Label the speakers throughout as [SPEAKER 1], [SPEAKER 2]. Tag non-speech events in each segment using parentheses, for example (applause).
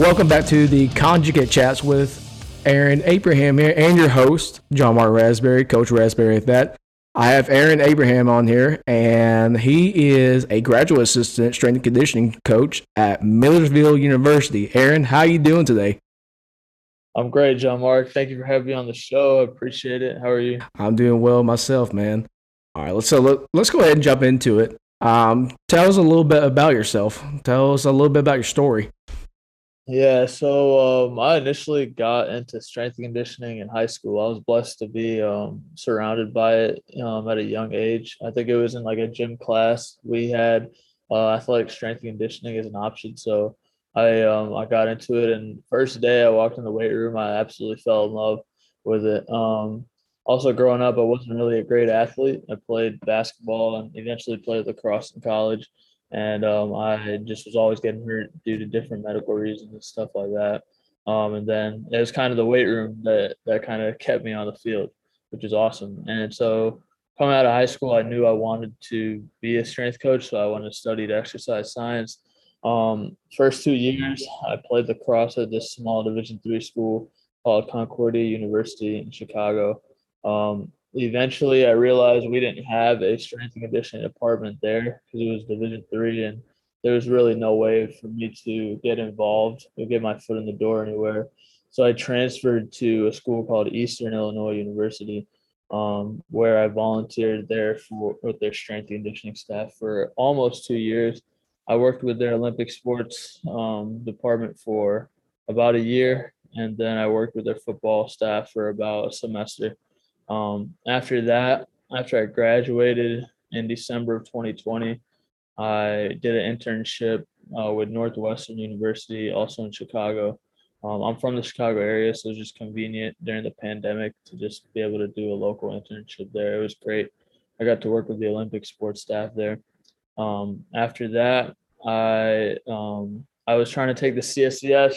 [SPEAKER 1] Welcome back to the Conjugate Chats with Aaron Abraham here and your host, John Mark Raspberry, Coach Raspberry at that. I have Aaron Abraham on here, and he is a graduate assistant strength and conditioning coach at Millersville University. Aaron, how you doing today?
[SPEAKER 2] I'm great, John Mark. Thank you for having me on the show. I appreciate it. How are you?
[SPEAKER 1] I'm doing well myself, man. All right, let's so let, let's go ahead and jump into it. Um, tell us a little bit about yourself. Tell us a little bit about your story.
[SPEAKER 2] Yeah, so um, I initially got into strength and conditioning in high school. I was blessed to be um, surrounded by it um, at a young age. I think it was in like a gym class. We had uh, athletic strength and conditioning as an option. So I um, I got into it, and first day I walked in the weight room, I absolutely fell in love with it. Um, also, growing up, I wasn't really a great athlete. I played basketball and eventually played lacrosse in college and um, I just was always getting hurt due to different medical reasons and stuff like that. Um, and then it was kind of the weight room that that kind of kept me on the field, which is awesome. And so coming out of high school, I knew I wanted to be a strength coach, so I went and studied exercise science. Um, first two years, I played lacrosse at this small Division three school called Concordia University in Chicago. Um, eventually I realized we didn't have a strength and conditioning department there because it was Division three, and there was really no way for me to get involved or get my foot in the door anywhere. So I transferred to a school called Eastern Illinois University, um, where I volunteered there for with their strength and conditioning staff for almost two years. I worked with their Olympic sports um, department for about a year, and then I worked with their football staff for about a semester. Um, after that, after I graduated in December of 2020, I did an internship uh, with Northwestern University, also in Chicago. Um, I'm from the Chicago area, so it was just convenient during the pandemic to just be able to do a local internship there. It was great. I got to work with the Olympic sports staff there. Um, after that, I um, I was trying to take the CSCS.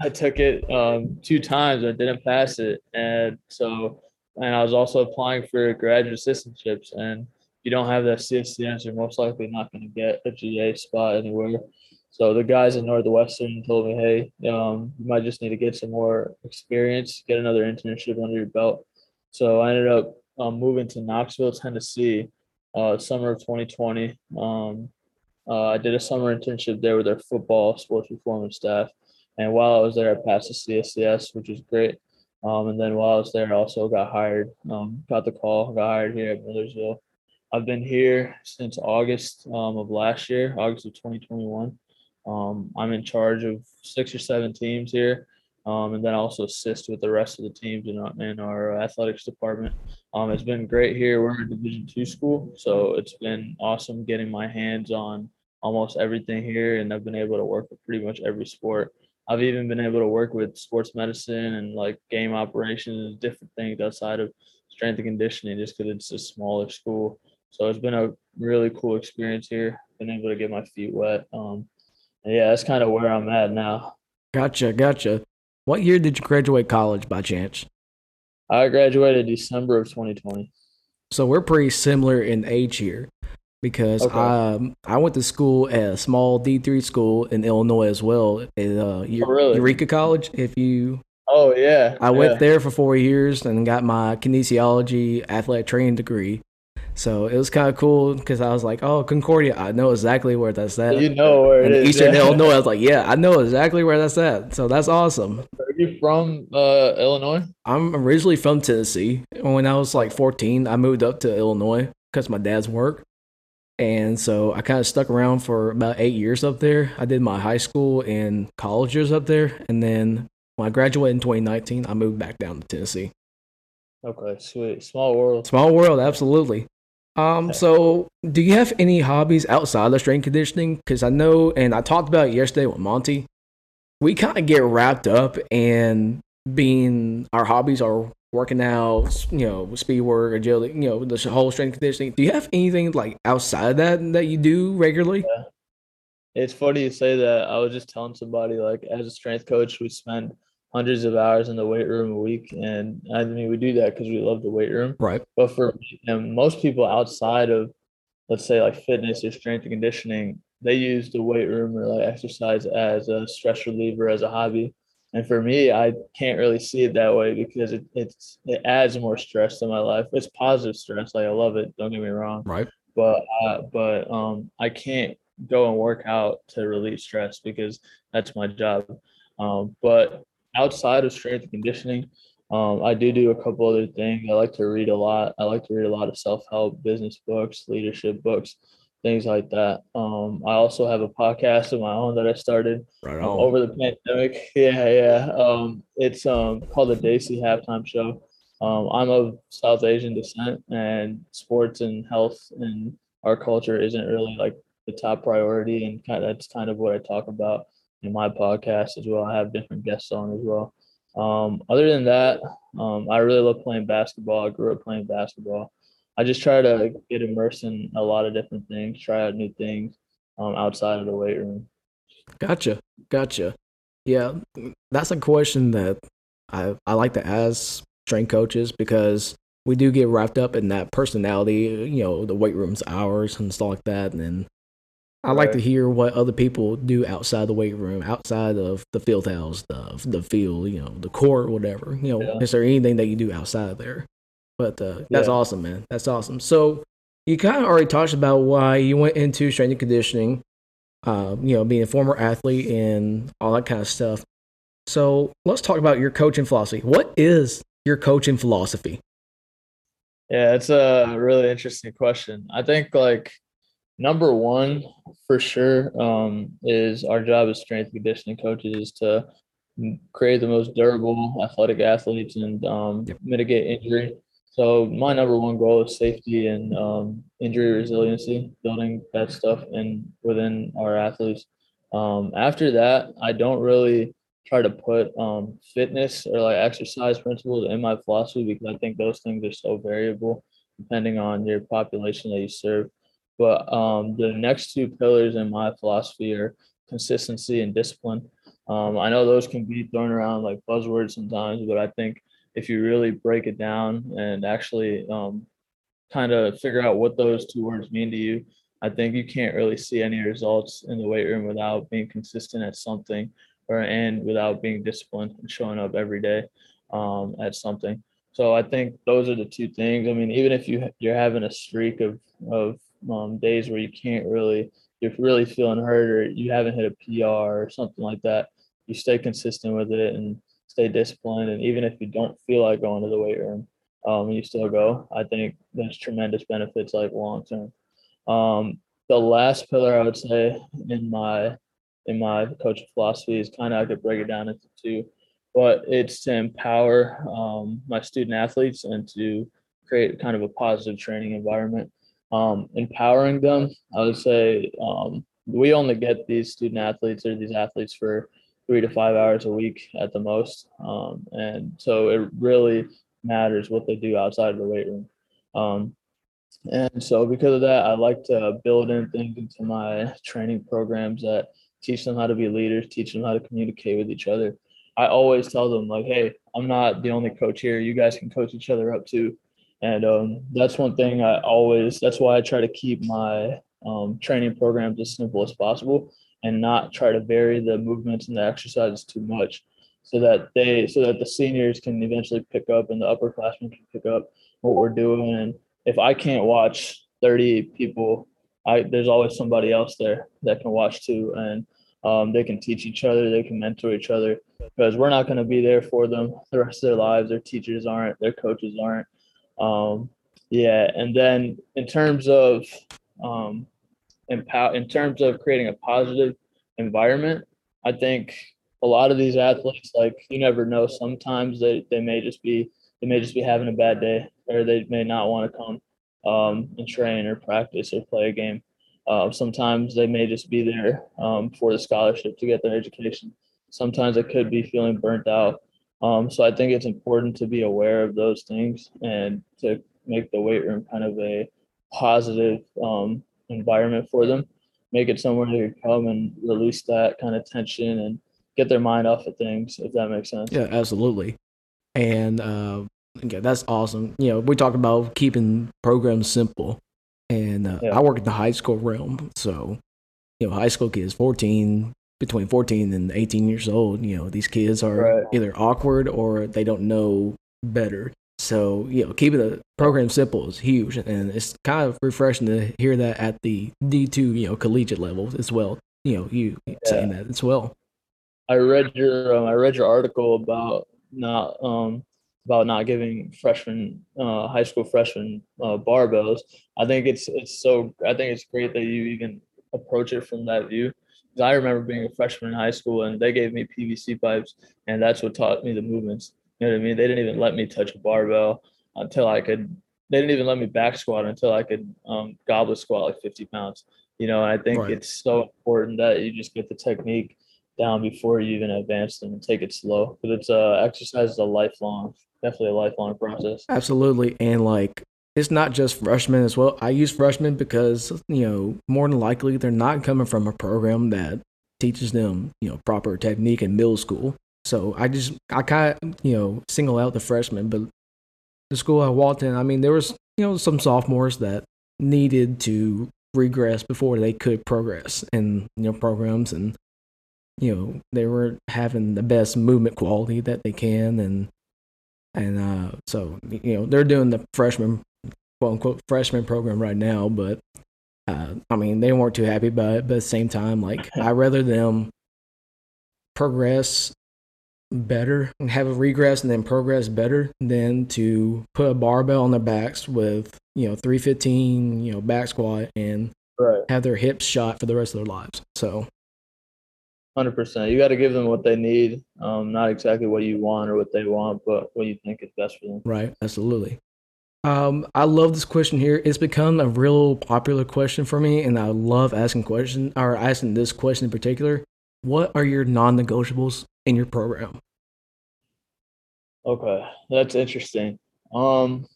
[SPEAKER 2] I took it um, two times. I didn't pass it, and so and I was also applying for graduate assistantships. And if you don't have that CSCS, you're most likely not going to get a GA spot anywhere. So the guys in Northwestern told me, hey, um, you might just need to get some more experience, get another internship under your belt. So I ended up um, moving to Knoxville, Tennessee, uh, summer of 2020. Um, uh, I did a summer internship there with their football sports performance staff. And while I was there, I passed the CSCS, which was great. Um, and then while I was there, I also got hired, um, got the call, got hired here at Millersville. I've been here since August um, of last year, August of 2021. Um, I'm in charge of six or seven teams here, um, and then I also assist with the rest of the teams in our, in our athletics department. Um, it's been great here. We're a Division two school, so it's been awesome getting my hands on almost everything here, and I've been able to work with pretty much every sport. I've even been able to work with sports medicine and like game operations, different things outside of strength and conditioning, just because it's a smaller school. So it's been a really cool experience here. Been able to get my feet wet. Um, yeah, that's kind of where I'm at now.
[SPEAKER 1] Gotcha, gotcha. What year did you graduate college by chance?
[SPEAKER 2] I graduated December of 2020.
[SPEAKER 1] So we're pretty similar in age here because okay. um, I went to school at a small D three school in Illinois as well at uh, oh, really? Eureka College. If you
[SPEAKER 2] oh yeah,
[SPEAKER 1] I went there for four years and got my kinesiology athletic training degree. So it was kind of cool because I was like, "Oh, Concordia, I know exactly where that's at."
[SPEAKER 2] You know where it is,
[SPEAKER 1] Eastern yeah. Illinois. I was like, "Yeah, I know exactly where that's at." So that's awesome.
[SPEAKER 2] Are you from uh, Illinois?
[SPEAKER 1] I'm originally from Tennessee. When I was like 14, I moved up to Illinois because my dad's work. And so I kind of stuck around for about eight years up there. I did my high school and college years up there. And then when I graduated in 2019, I moved back down to Tennessee.
[SPEAKER 2] Okay, sweet. Small world.
[SPEAKER 1] Small world, absolutely. Um, so do you have any hobbies outside of strength conditioning? Because I know, and I talked about it yesterday with Monty, we kind of get wrapped up in being our hobbies are working out, you know, speed work, agility, you know, the whole strength conditioning. Do you have anything like outside of that that you do regularly? Yeah.
[SPEAKER 2] It's funny you say that. I was just telling somebody like as a strength coach, we spend hundreds of hours in the weight room a week, and I mean we do that because we love the weight room.
[SPEAKER 1] Right.
[SPEAKER 2] But for most people outside of, let's say like fitness or strength and conditioning, they use the weight room or like exercise as a stress reliever as a hobby. And for me, I can't really see it that way because it it's it adds more stress to my life. It's positive stress, like I love it. Don't get me wrong.
[SPEAKER 1] Right.
[SPEAKER 2] But uh, but um, I can't go and work out to relieve stress because that's my job. Um, but outside of strength and conditioning, um, I do do a couple other things. I like to read a lot. I like to read a lot of self help, business books, leadership books, things like that. Um, I also have a podcast of my own that I started
[SPEAKER 1] Right
[SPEAKER 2] um, over the pandemic. (laughs) Yeah, yeah. Um, it's um, called the Desi Halftime Show. Um, I'm of South Asian descent, and sports and health and our culture isn't really like the top priority, and kind of that's kind of what I talk about in my podcast as well. I have different guests on as well. Um, other than that, um, I really love playing basketball. I grew up playing basketball. I just try to get immersed in a lot of different things, try out new things um, outside of the weight room.
[SPEAKER 1] Gotcha. Gotcha. Yeah, that's a question that I I like to ask strength coaches because we do get wrapped up in that personality, you know, the weight room's hours and stuff like that. And I like to hear what other people do outside the weight room, outside of the field house, the the field, you know, the court, whatever. You know,
[SPEAKER 2] Yeah.
[SPEAKER 1] is there anything that you do outside of there? But uh, that's
[SPEAKER 2] Yeah.
[SPEAKER 1] awesome, man. That's awesome. So you kind of already talked about why you went into strength and conditioning uh, you know, being a former athlete and all that kind of stuff. So let's talk about your coaching philosophy. What is your coaching philosophy?
[SPEAKER 2] Yeah, it's a really interesting question. I think like number one for sure um, is our job as strength and conditioning coaches is to create the most durable athletic athletes and um,
[SPEAKER 1] Yep.
[SPEAKER 2] mitigate injury. So my number one goal is safety and um, injury resiliency, building that stuff in within our athletes. Um, after that, I don't really try to put um, fitness or like exercise principles in my philosophy because I think those things are so variable depending on your population that you serve. But um, the next two pillars in my philosophy are consistency and discipline. Um, I know those can be thrown around like buzzwords sometimes, but I think if you really break it down and actually um, kind of figure out what those two words mean to you, I think you can't really see any results in the weight room without being consistent at something or and without being disciplined and showing up every day um, at something. So I think those are the two things. I mean, even if you you're having a streak of of um, days where you can't really you're really feeling hurt or you haven't hit a PR or something like that, you stay consistent with it and stay disciplined. And even if you don't feel like going to the weight room, um, you still go. I think there's tremendous benefits like long term. Um, the last pillar I would say in my in my coaching philosophy is kind of I could break it down into two, but it's to empower um, my student athletes and to create kind of a positive training environment. Um, empowering them, I would say um, we only get these student athletes or these athletes for three to five hours a week at the most, um, and so it really matters what they do outside of the weight room. Um, and so because of that, I like to build in things into my training programs that teach them how to be leaders, teach them how to communicate with each other. I always tell them like, hey, I'm not the only coach here. You guys can coach each other up too. And um, that's one thing I always. That's why I try to keep my um, training programs as simple as possible and not try to vary the movements and the exercises too much, so that they so that the seniors can eventually pick up and the upperclassmen can pick up what we're doing. And if I can't watch 30 people, I there's always somebody else there that can watch too, and um, they can teach each other, they can mentor each other, because we're not going to be there for them the rest of their lives. Their teachers aren't, their coaches aren't. Um, yeah, and then in terms of um, empower, in terms of creating a positive environment, I think a lot of these athletes, like you never know, sometimes they, they may just be they may just be having a bad day or they may not want to come um, and train or practice or play a game. Uh, sometimes they may just be there um, for the scholarship to get their education. Sometimes they could be feeling burnt out. Um, so I think it's important to be aware of those things and to make the weight room kind of a positive um, environment for them. Make it somewhere they can come and release that kind of tension and get their mind off of things, if that makes sense.
[SPEAKER 1] Yeah, absolutely. And uh, yeah, that's awesome. You know, we talk about keeping programs simple, and uh,
[SPEAKER 2] Yeah.
[SPEAKER 1] I work in the high school realm, so you know high school kids, fourteen between fourteen and eighteen years old. You know these kids are
[SPEAKER 2] Right.
[SPEAKER 1] either awkward or they don't know better. So you know keeping the program simple is huge, and it's kind of refreshing to hear that at the D two you know collegiate level as well. You know you saying that as well.
[SPEAKER 2] I read your um, I read your article about not um about not giving freshmen uh, high school freshmen uh, barbells. I think it's it's so I think it's great that you even approach it from that view. 'Cause I remember being a freshman in high school and they gave me PVC pipes and that's what taught me the movements. You know what I mean? They didn't even let me touch a barbell until I could. They didn't even let me back squat until I could um, goblet squat like 50 pounds. You know, and I think
[SPEAKER 1] Right.
[SPEAKER 2] it's so important that you just get the technique down before you even advance them and take it slow. Because it's uh exercise is a lifelong, definitely a lifelong process.
[SPEAKER 1] Absolutely. And like it's not just freshmen as well. I use freshmen because, you know, more than likely they're not coming from a program that teaches them, you know, proper technique in middle school. So I just I kind of, you know, single out the freshmen, but the school I walked in, I mean, there was, you know, some sophomores that needed to regress before they could progress in, you know, programs and you know, they were having the best movement quality that they can and and uh, so you know they're doing the freshman quote unquote freshman program right now, but uh, I mean they weren't too happy about it. But at the same time, like (laughs) I rather them progress better and have a regress and then progress better than to put a barbell on their backs with you know 315 you know back squat and
[SPEAKER 2] Right.
[SPEAKER 1] have their hips shot for the rest of their lives so
[SPEAKER 2] Hundred percent. You got to give them what they need. Um, not exactly what you want or what they want, but what you think is best for them.
[SPEAKER 1] Right, absolutely. Um, I love this question here. It's become a real popular question for me, and I love asking question or asking this question in particular. What are your non-negotiables in your program?
[SPEAKER 2] Okay, that's interesting. Um,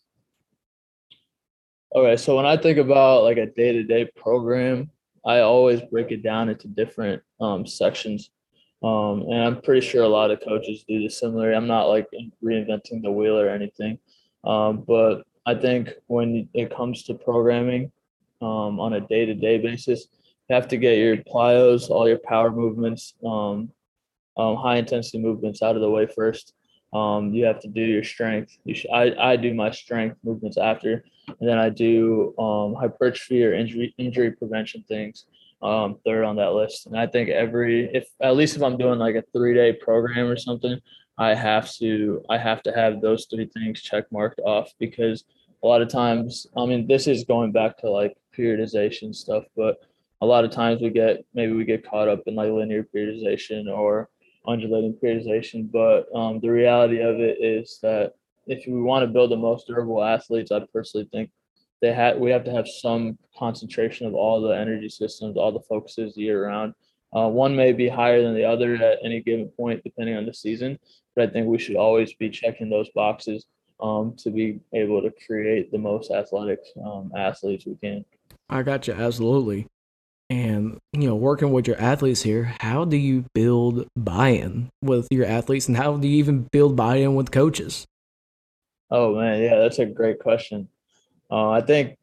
[SPEAKER 2] okay, so when I think about like a day-to-day program, I always break it down into different um, sections. Um, and I'm pretty sure a lot of coaches do this similar. I'm not like reinventing the wheel or anything. Um, but I think when it comes to programming um, on a day-to-day basis, you have to get your plyos, all your power movements, um, um, high intensity movements out of the way first. Um, you have to do your strength. You sh- I, I do my strength movements after, and then I do um, hypertrophy or injury injury prevention things um, third on that list. And I think every if at least if I'm doing like a three day program or something, I have to I have to have those three things check marked off because a lot of times I mean this is going back to like periodization stuff, but a lot of times we get maybe we get caught up in like linear periodization or undulating periodization. But um, the reality of it is that if we want to build the most durable athletes, I personally think they had we have to have some concentration of all the energy systems, all the focuses year round. Uh, one may be higher than the other at any given point, depending on the season. But I think we should always be checking those boxes um, to be able to create the most athletic um, athletes we can.
[SPEAKER 1] I got you absolutely. And you know, working with your athletes here, how do you build buy-in with your athletes, and how do you even build buy-in with coaches?
[SPEAKER 2] Oh man, yeah, that's a great question. Uh, I think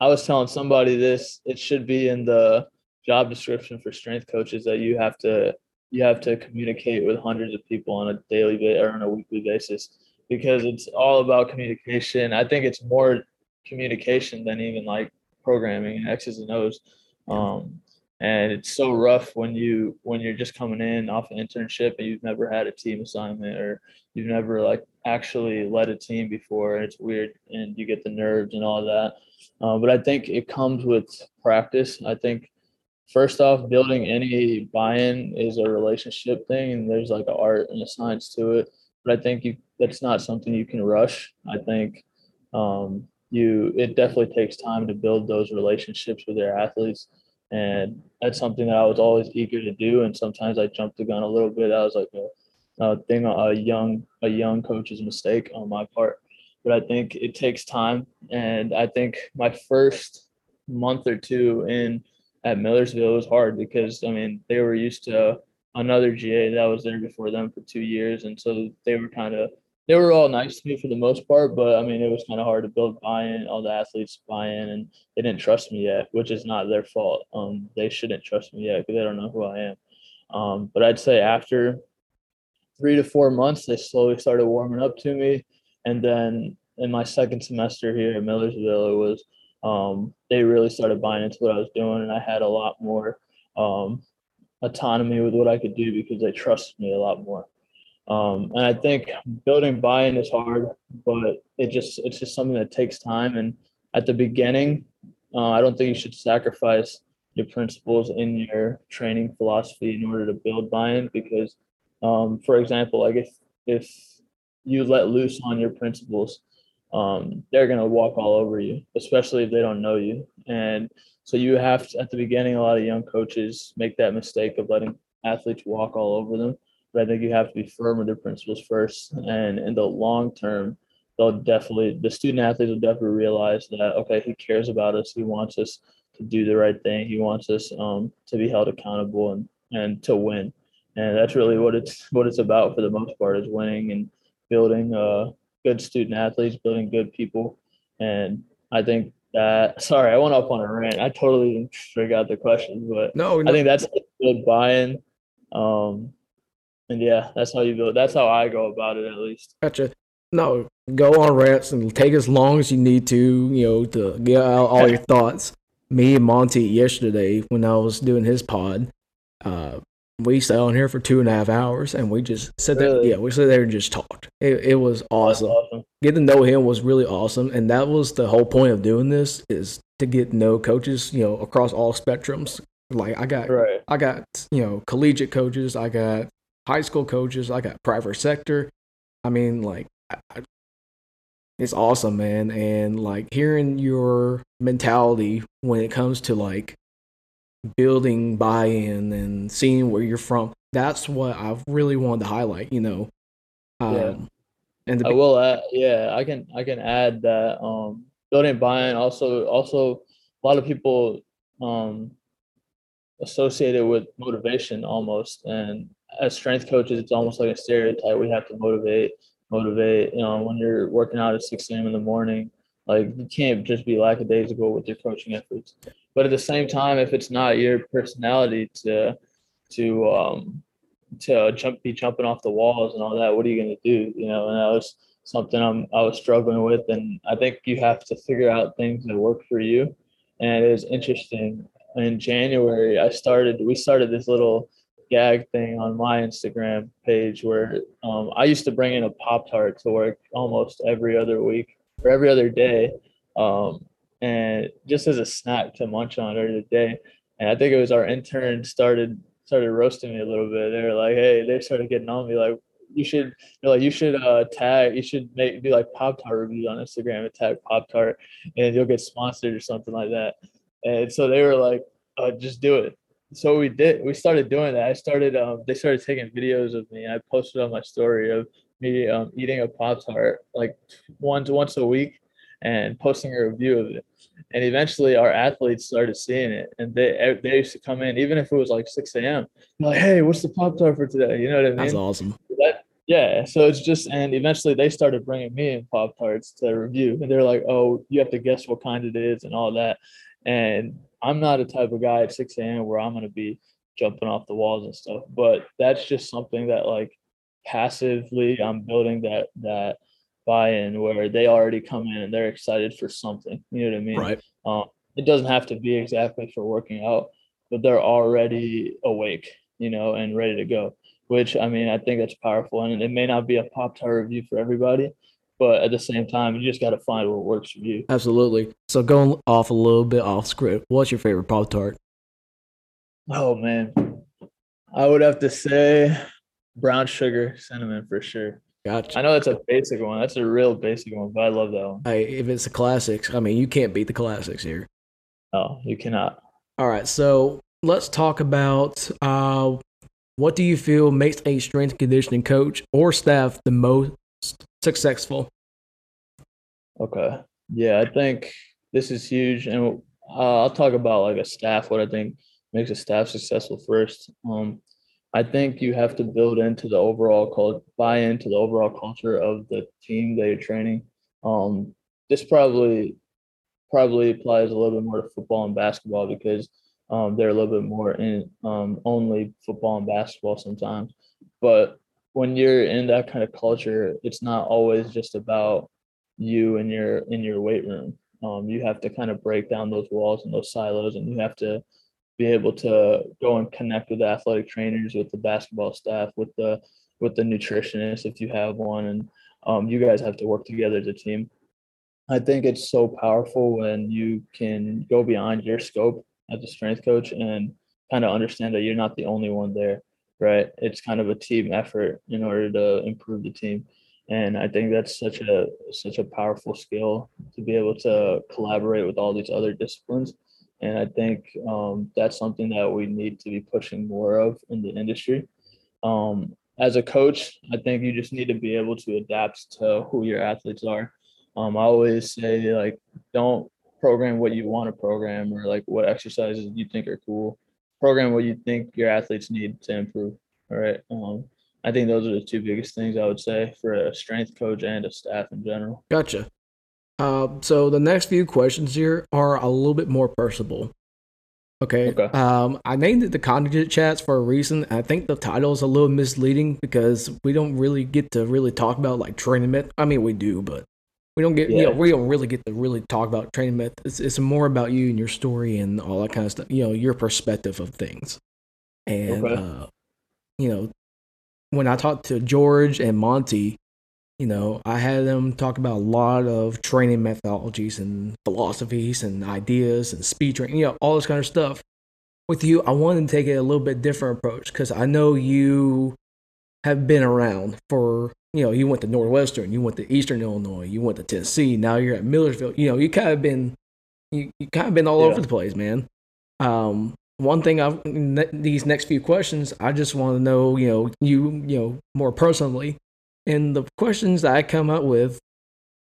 [SPEAKER 2] I was telling somebody this. It should be in the job description for strength coaches that you have to you have to communicate with hundreds of people on a daily ba- or on a weekly basis because it's all about communication. I think it's more communication than even like programming X's and O's. Um, and it's so rough when you when you're just coming in off an internship and you've never had a team assignment or you've never like actually led a team before and it's weird and you get the nerves and all that. Uh, but i think it comes with practice. I think first off building any buy-in is a relationship thing and there's like an art and a science to it. But i think you that's not something you can rush. I think um, you it definitely takes time to build those relationships with their athletes. And that's something that i was always eager to do. And sometimes i jumped the gun a little bit. I was like a uh, thing a young a young coach's mistake on my part. But i think it takes time. And i think my first month or two in at millersville was hard because i mean they were used to another ga that was there before them for two years. And so they were kind of they were all nice to me for the most part, but I mean, it was kind of hard to build buy-in. All the athletes buy in, and they didn't trust me yet, which is not their fault. Um, they shouldn't trust me yet because they don't know who I am. Um, but I'd say after three to four months, they slowly started warming up to me, and then in my second semester here at Millersville, it was um, they really started buying into what I was doing, and I had a lot more um, autonomy with what I could do because they trusted me a lot more. Um, and I think building buy-in is hard, but it just it's just something that takes time. And at the beginning, uh, I don't think you should sacrifice your principles in your training philosophy in order to build buy-in. Because, um, for example, like if if you let loose on your principles, um, they're gonna walk all over you, especially if they don't know you. And so you have to, at the beginning, a lot of young coaches make that mistake of letting athletes walk all over them but I think you have to be firm with their principles first. And in the long term, they'll definitely the student athletes will definitely realize that okay, he cares about us. He wants us to do the right thing. He wants us um, to be held accountable and and to win. And that's really what it's what it's about for the most part is winning and building uh, good student athletes, building good people. And I think that sorry, I went up on a rant. I totally didn't out the question, but
[SPEAKER 1] no,
[SPEAKER 2] no. I think that's a good buy-in. Um, and yeah, that's how you build. That's how I go about it, at least.
[SPEAKER 1] Gotcha. No, go on rants and take as long as you need to, you know, to get out all your (laughs) thoughts. Me and Monty yesterday, when I was doing his pod, uh, we sat on here for two and a half hours, and we just sat there. Really? Yeah, we sat there and just talked. It, it was awesome. awesome. Getting to know him was really awesome, and that was the whole point of doing this is to get know coaches, you know, across all spectrums. Like I got, right. I got, you know, collegiate coaches. I got high school coaches. I got private sector. I mean, like, I, it's awesome, man. And like hearing your mentality when it comes to like building buy-in and seeing where you're from. That's what I've really wanted to highlight. You know.
[SPEAKER 2] Um, yeah. And the, I will add, yeah, I can I can add that um, building buy-in also also a lot of people um, associated with motivation almost and as strength coaches, it's almost like a stereotype. We have to motivate, motivate. You know, when you're working out at 6 a.m. in the morning, like you can't just be lackadaisical with your coaching efforts. But at the same time, if it's not your personality to to um to jump be jumping off the walls and all that, what are you gonna do? You know, and that was something I'm I was struggling with, and I think you have to figure out things that work for you. And it was interesting. In January, I started. We started this little gag thing on my Instagram page where um, I used to bring in a Pop Tart to work almost every other week or every other day, um, and just as a snack to munch on during the day. And I think it was our intern started started roasting me a little bit. They were like, "Hey," they started getting on me like, "You should, you like, you should uh, tag, you should make do like Pop Tart reviews on Instagram and tag Pop Tart, and you'll get sponsored or something like that." And so they were like, uh, "Just do it." So we did we started doing that. I started um they started taking videos of me. I posted on my story of me um, eating a pop tart like once once a week and posting a review of it. And eventually our athletes started seeing it and they they used to come in even if it was like 6 a.m like hey what's the pop tart for today? You know what i mean?
[SPEAKER 1] that's awesome.
[SPEAKER 2] That, yeah so it's just and eventually they started bringing me in pop tarts to review and they're like oh you have to guess what kind it is and all that. And I'm not a type of guy at 6 a.m. where I'm gonna be jumping off the walls and stuff. But that's just something that like passively I'm building that that buy-in where they already come in and they're excited for something. You know what I mean?
[SPEAKER 1] Right.
[SPEAKER 2] Um, it doesn't have to be exactly for working out, but they're already awake, you know, and ready to go. Which I mean, I think that's powerful, and it may not be a pop tart review for everybody, but at the same time, you just got to find what works for you.
[SPEAKER 1] Absolutely. So going off a little bit off script, what's your favorite Pop Tart?
[SPEAKER 2] Oh man, I would have to say brown sugar cinnamon for sure.
[SPEAKER 1] Gotcha.
[SPEAKER 2] I know that's a basic one. That's a real basic one, but I love that one.
[SPEAKER 1] Hey, if it's the classics, I mean, you can't beat the classics here.
[SPEAKER 2] No, you cannot.
[SPEAKER 1] All right, so let's talk about uh, what do you feel makes a strength conditioning coach or staff the most successful?
[SPEAKER 2] Okay. Yeah, I think this is huge, and uh, I'll talk about like a staff. What I think makes a staff successful first. Um, I think you have to build into the overall culture, buy into the overall culture of the team that you're training. Um, this probably probably applies a little bit more to football and basketball because um, they're a little bit more in um, only football and basketball sometimes. But when you're in that kind of culture, it's not always just about you and your in your weight room. Um, you have to kind of break down those walls and those silos, and you have to be able to go and connect with the athletic trainers, with the basketball staff, with the with the nutritionist if you have one, and um, you guys have to work together as a team. I think it's so powerful when you can go beyond your scope as a strength coach and kind of understand that you're not the only one there, right? It's kind of a team effort in order to improve the team. And I think that's such a such a powerful skill to be able to collaborate with all these other disciplines. And I think um, that's something that we need to be pushing more of in the industry. Um, as a coach, I think you just need to be able to adapt to who your athletes are. Um, I always say like, don't program what you want to program or like what exercises you think are cool. Program what you think your athletes need to improve. All right. Um, I think those are the two biggest things I would say for a strength coach and a staff in general.
[SPEAKER 1] Gotcha. Uh, so the next few questions here are a little bit more personable. Okay. okay. Um, I named it the Conjugate Chats for a reason. I think the title is a little misleading because we don't really get to really talk about like training met. I mean, we do, but we don't get, yeah. you know, we don't really get to really talk about training methods. It's, it's more about you and your story and all that kind of stuff. You know, your perspective of things. And okay. uh, you know, when I talked to George and Monty, you know, I had them talk about a lot of training methodologies and philosophies and ideas and speed training, you know, all this kind of stuff. With you, I wanted to take it a little bit different approach because I know you have been around for you know, you went to Northwestern, you went to Eastern Illinois, you went to Tennessee, now you're at Millersville. You know, you kind of been you, you kind of been all yeah. over the place, man. Um, one thing I've ne- these next few questions, I just want to know, you know, you you know more personally, and the questions that I come up with.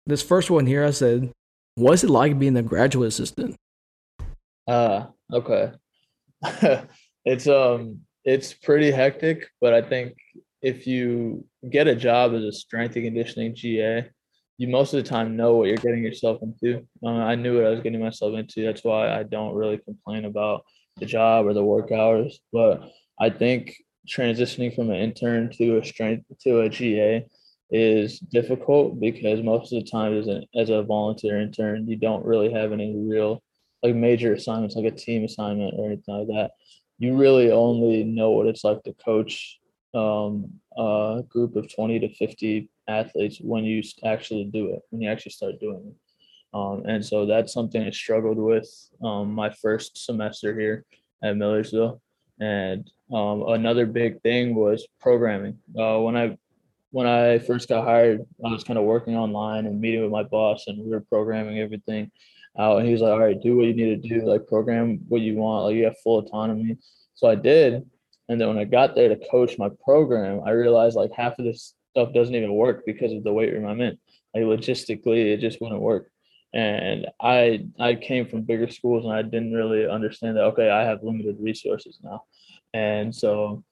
[SPEAKER 1] This first one here, I said, "What's it like being a graduate assistant?"
[SPEAKER 2] Uh, okay. (laughs) it's um, it's pretty hectic, but I think if you get a job as a strength and conditioning GA, you most of the time know what you're getting yourself into. Uh, I knew what I was getting myself into. That's why I don't really complain about the job or the work hours. But I think transitioning from an intern to a strength to a GA is difficult because most of the time as a, as a volunteer intern, you don't really have any real like major assignments like a team assignment or anything like that. You really only know what it's like to coach um, a group of 20 to 50 athletes when you actually do it, when you actually start doing it. Um, and so that's something I struggled with um, my first semester here at Millersville. And um, another big thing was programming. Uh, when I when I first got hired, I was kind of working online and meeting with my boss, and we were programming everything out. And he was like, "All right, do what you need to do, like program what you want. Like you have full autonomy." So I did, and then when I got there to coach my program, I realized like half of this stuff doesn't even work because of the weight room I'm in. Like logistically, it just wouldn't work. And I I came from bigger schools and I didn't really understand that okay, I have limited resources now. And so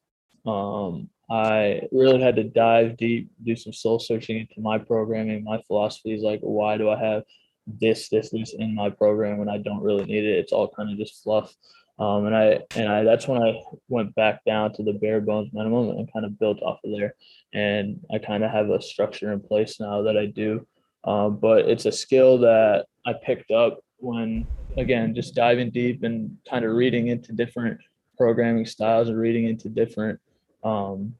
[SPEAKER 2] um, I really had to dive deep, do some soul searching into my programming, my philosophies, like why do I have this, this, this in my program when I don't really need it? It's all kind of just fluff. Um, and I and I that's when I went back down to the bare bones minimum and kind of built off of there. And I kind of have a structure in place now that I do. Um, but it's a skill that I picked up when again just diving deep and kind of reading into different programming styles and reading into different um,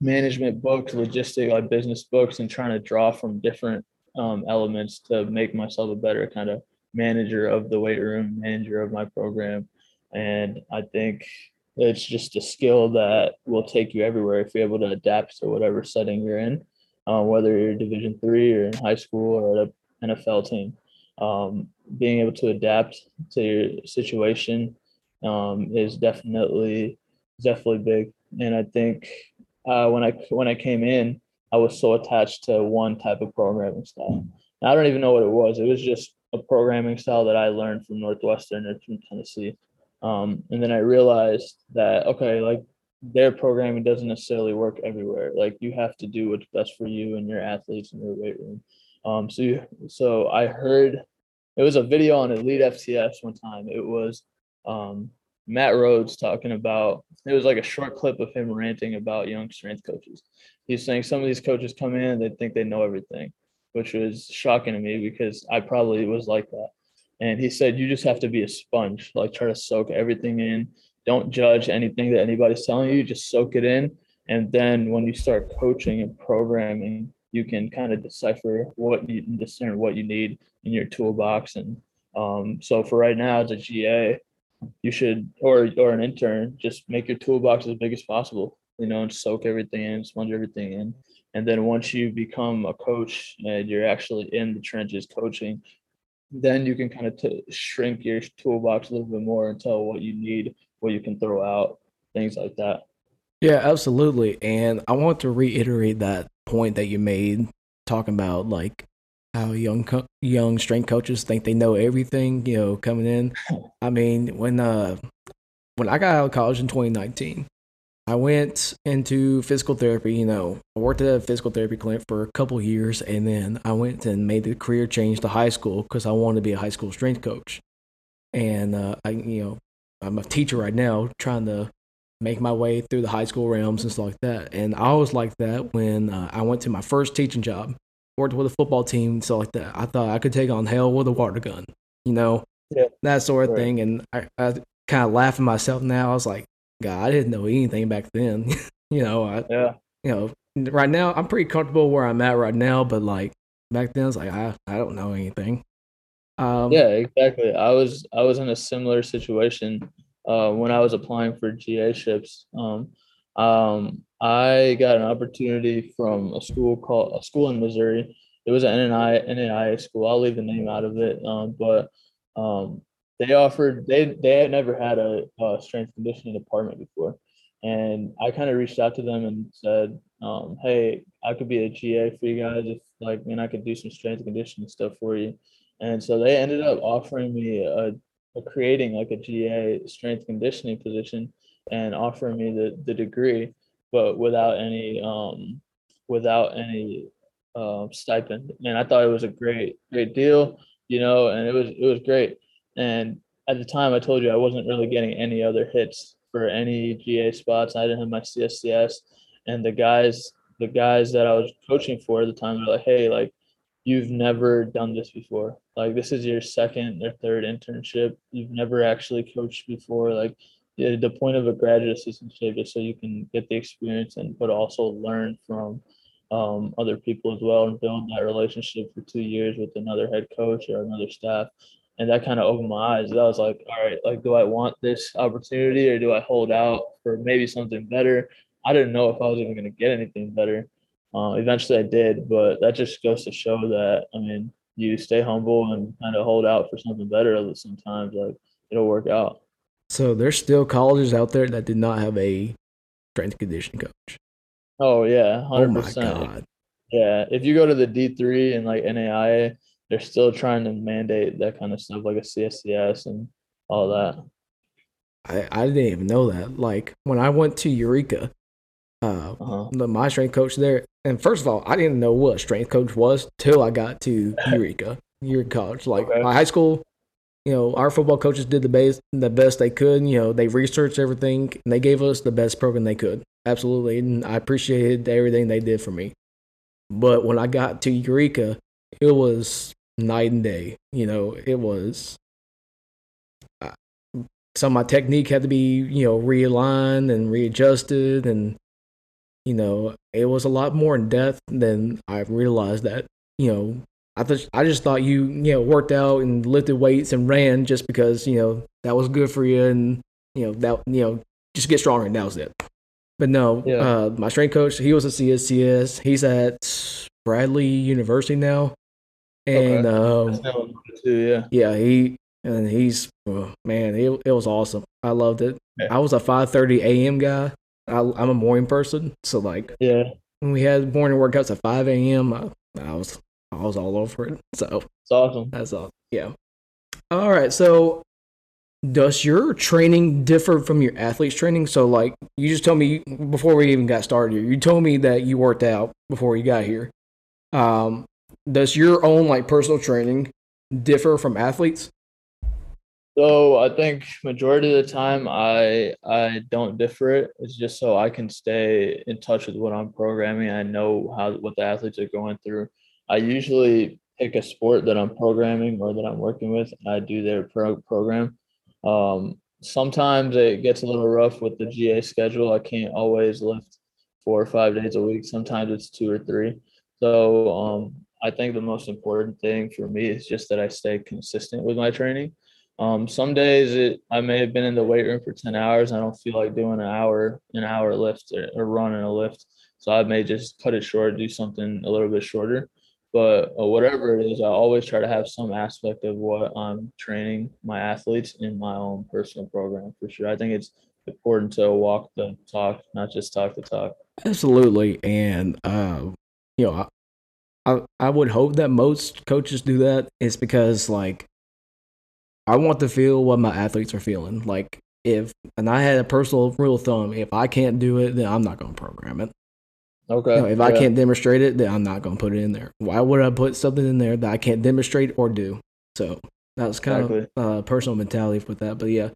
[SPEAKER 2] management books, logistic like business books, and trying to draw from different um, elements to make myself a better kind of manager of the weight room, manager of my program, and I think it's just a skill that will take you everywhere if you're able to adapt to whatever setting you're in, uh, whether you're Division three or in high school or at an NFL team. Um, being able to adapt to your situation um, is definitely definitely big. And I think uh, when I when I came in, I was so attached to one type of programming style. And I don't even know what it was. It was just a programming style that I learned from Northwestern or from Tennessee. Um, and then I realized that, okay, like their programming doesn't necessarily work everywhere. Like you have to do what's best for you and your athletes in your weight room. Um, so you, so I heard it was a video on Elite FTS one time. It was um, Matt Rhodes talking about it was like a short clip of him ranting about young strength coaches. He's saying some of these coaches come in, they think they know everything, which was shocking to me because I probably was like that. And he said, you just have to be a sponge, like try to soak everything in. Don't judge anything that anybody's telling you, just soak it in. And then when you start coaching and programming, you can kind of decipher what you discern what you need in your toolbox. And um, so for right now, as a GA, you should or or an intern just make your toolbox as big as possible you know and soak everything in sponge everything in and then once you become a coach and you're actually in the trenches coaching then you can kind of t- shrink your toolbox a little bit more and tell what you need what you can throw out things like that
[SPEAKER 1] yeah absolutely and i want to reiterate that point that you made talking about like how young co- young strength coaches think they know everything, you know, coming in. (laughs) I mean, when uh when I got out of college in 2019, I went into physical therapy, you know, I worked at a physical therapy clinic for a couple years and then I went and made the career change to high school cuz I wanted to be a high school strength coach. And uh I you know, I'm a teacher right now trying to make my way through the high school realms and stuff like that. And I was like that when uh, I went to my first teaching job worked with a football team, so like that. I thought I could take on hell with a water gun, you know,
[SPEAKER 2] yeah.
[SPEAKER 1] that sort of
[SPEAKER 2] right.
[SPEAKER 1] thing. And I, I kind of laugh at myself now. I was like, God, I didn't know anything back then. (laughs) you know, I,
[SPEAKER 2] yeah,
[SPEAKER 1] you know, right now I'm pretty comfortable where I'm at right now, but like back then, it's like I, I don't know anything.
[SPEAKER 2] Um, yeah, exactly. I was I was in a similar situation uh, when I was applying for GA ships. Um, um, I got an opportunity from a school called a school in Missouri. It was an NAIA school. I'll leave the name out of it. Um, but um, they offered they they had never had a, a strength conditioning department before, and I kind of reached out to them and said, um, "Hey, I could be a GA for you guys if like, and I could do some strength conditioning stuff for you." And so they ended up offering me a, a creating like a GA strength conditioning position and offering me the, the degree, but without any um, without any uh, stipend. And I thought it was a great great deal, you know, and it was it was great. And at the time, I told you I wasn't really getting any other hits for any GA spots. I didn't have my CSCS, and the guys the guys that I was coaching for at the time were like, "Hey, like." You've never done this before. Like this is your second or third internship. You've never actually coached before. Like the point of a graduate assistantship is so you can get the experience and but also learn from um, other people as well and build that relationship for two years with another head coach or another staff and that kind of opened my eyes. I was like all right like do i want this opportunity or do i hold out for maybe something better? I didn't know if i was even going to get anything better. Uh, eventually i did but that just goes to show that i mean you stay humble and kind of hold out for something better sometimes like it'll work out.
[SPEAKER 1] So there's still colleges out there that did not have a strength conditioning coach.
[SPEAKER 2] Oh yeah, hundred percent. Yeah, if you go to the D three and like NAIA, they're still trying to mandate that kind of stuff, like a CSCS and all that.
[SPEAKER 1] I, I didn't even know that. Like when I went to Eureka, uh, uh-huh. the my strength coach there, and first of all, I didn't know what strength coach was till I got to (laughs) Eureka, Eureka College. Like okay. my high school you know, our football coaches did the best the best they could. You know, they researched everything and they gave us the best program they could. Absolutely, and I appreciated everything they did for me. But when I got to Eureka, it was night and day. You know, it was. Uh, some of my technique had to be, you know, realigned and readjusted, and you know, it was a lot more in depth than I realized that. You know, I th- I just thought you you know worked out and lifted weights and ran just because you know that was good for you and you know that you know just get stronger and that was it. But no, yeah. uh, my strength coach he was a CSCS. He's at Bradley University now, and okay. um, yeah, yeah, he and he's oh, man, it, it was awesome. I loved it. Yeah. I was a five thirty a.m. guy. I, am a morning person, so like
[SPEAKER 2] yeah,
[SPEAKER 1] when we had morning workouts at five a.m., I, I was I was all over it. (laughs) So
[SPEAKER 2] it's awesome.
[SPEAKER 1] That's all. Yeah. All right. So does your training differ from your athlete's training? So, like, you just told me before we even got started here, you told me that you worked out before you got here. Um, does your own like personal training differ from athletes?
[SPEAKER 2] So I think majority of the time I I don't differ it. It's just so I can stay in touch with what I'm programming. I know how what the athletes are going through. I usually pick a sport that I'm programming or that I'm working with, and I do their pro- program. Um, sometimes it gets a little rough with the GA schedule. I can't always lift four or five days a week. Sometimes it's two or three. So um, I think the most important thing for me is just that I stay consistent with my training. Um, some days it I may have been in the weight room for 10 hours. I don't feel like doing an hour, an hour lift or, or running a lift. So I may just cut it short, do something a little bit shorter. But uh, whatever it is, I always try to have some aspect of what I'm training my athletes in my own personal program for sure. I think it's important to walk the talk, not just talk the talk.
[SPEAKER 1] Absolutely. And, uh, you know, I, I, would hope that most coaches do that. It's because, like, I want to feel what my athletes are feeling. Like, if, and I had a personal rule of thumb if I can't do it, then I'm not going to program it.
[SPEAKER 2] Okay.
[SPEAKER 1] You know, if I can't demonstrate it, then I'm not going to put it in there. Why would I put something in there that I can't demonstrate or do? So that was kind
[SPEAKER 2] Exactly.
[SPEAKER 1] of uh, personal mentality with that. But yeah,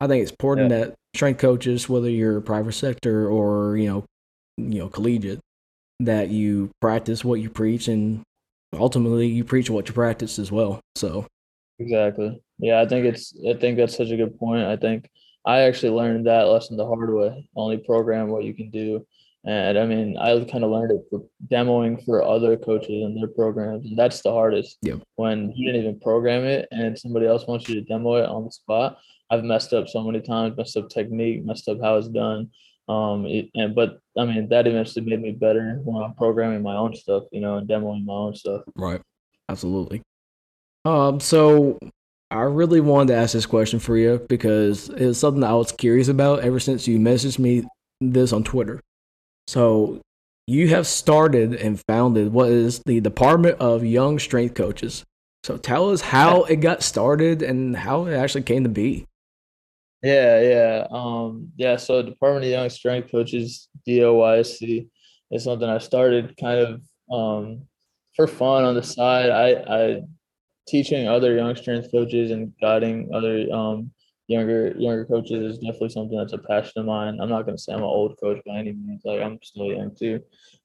[SPEAKER 1] I think it's important
[SPEAKER 2] Yeah.
[SPEAKER 1] that strength coaches, whether you're private sector or you know, you know, collegiate, that you practice what you preach, and ultimately you preach what you practice as well. So
[SPEAKER 2] Exactly. Yeah, I think it's I think that's such a good point. I think I actually learned that lesson the hard way. Only program what you can do. And I mean, I kind of learned it for demoing for other coaches and their programs. And that's the hardest.
[SPEAKER 1] Yep.
[SPEAKER 2] When you didn't even program it and somebody else wants you to demo it on the spot. I've messed up so many times, messed up technique, messed up how it's done. Um, it, and but I mean, that eventually made me better when I'm programming my own stuff, you know, and demoing my own stuff.
[SPEAKER 1] Right. Absolutely. Um, so I really wanted to ask this question for you because it's something I was curious about ever since you messaged me this on Twitter. So you have started and founded what is the Department of Young Strength Coaches. So tell us how it got started and how it actually came to be.
[SPEAKER 2] Yeah, yeah. Um, yeah, so Department of Young Strength Coaches, DOYSC, is something I started kind of um, for fun on the side. I, I teaching other young strength coaches and guiding other um, younger younger coaches is definitely something that's a passion of mine. I'm not gonna say I'm an old coach by any means. Like I'm still young too.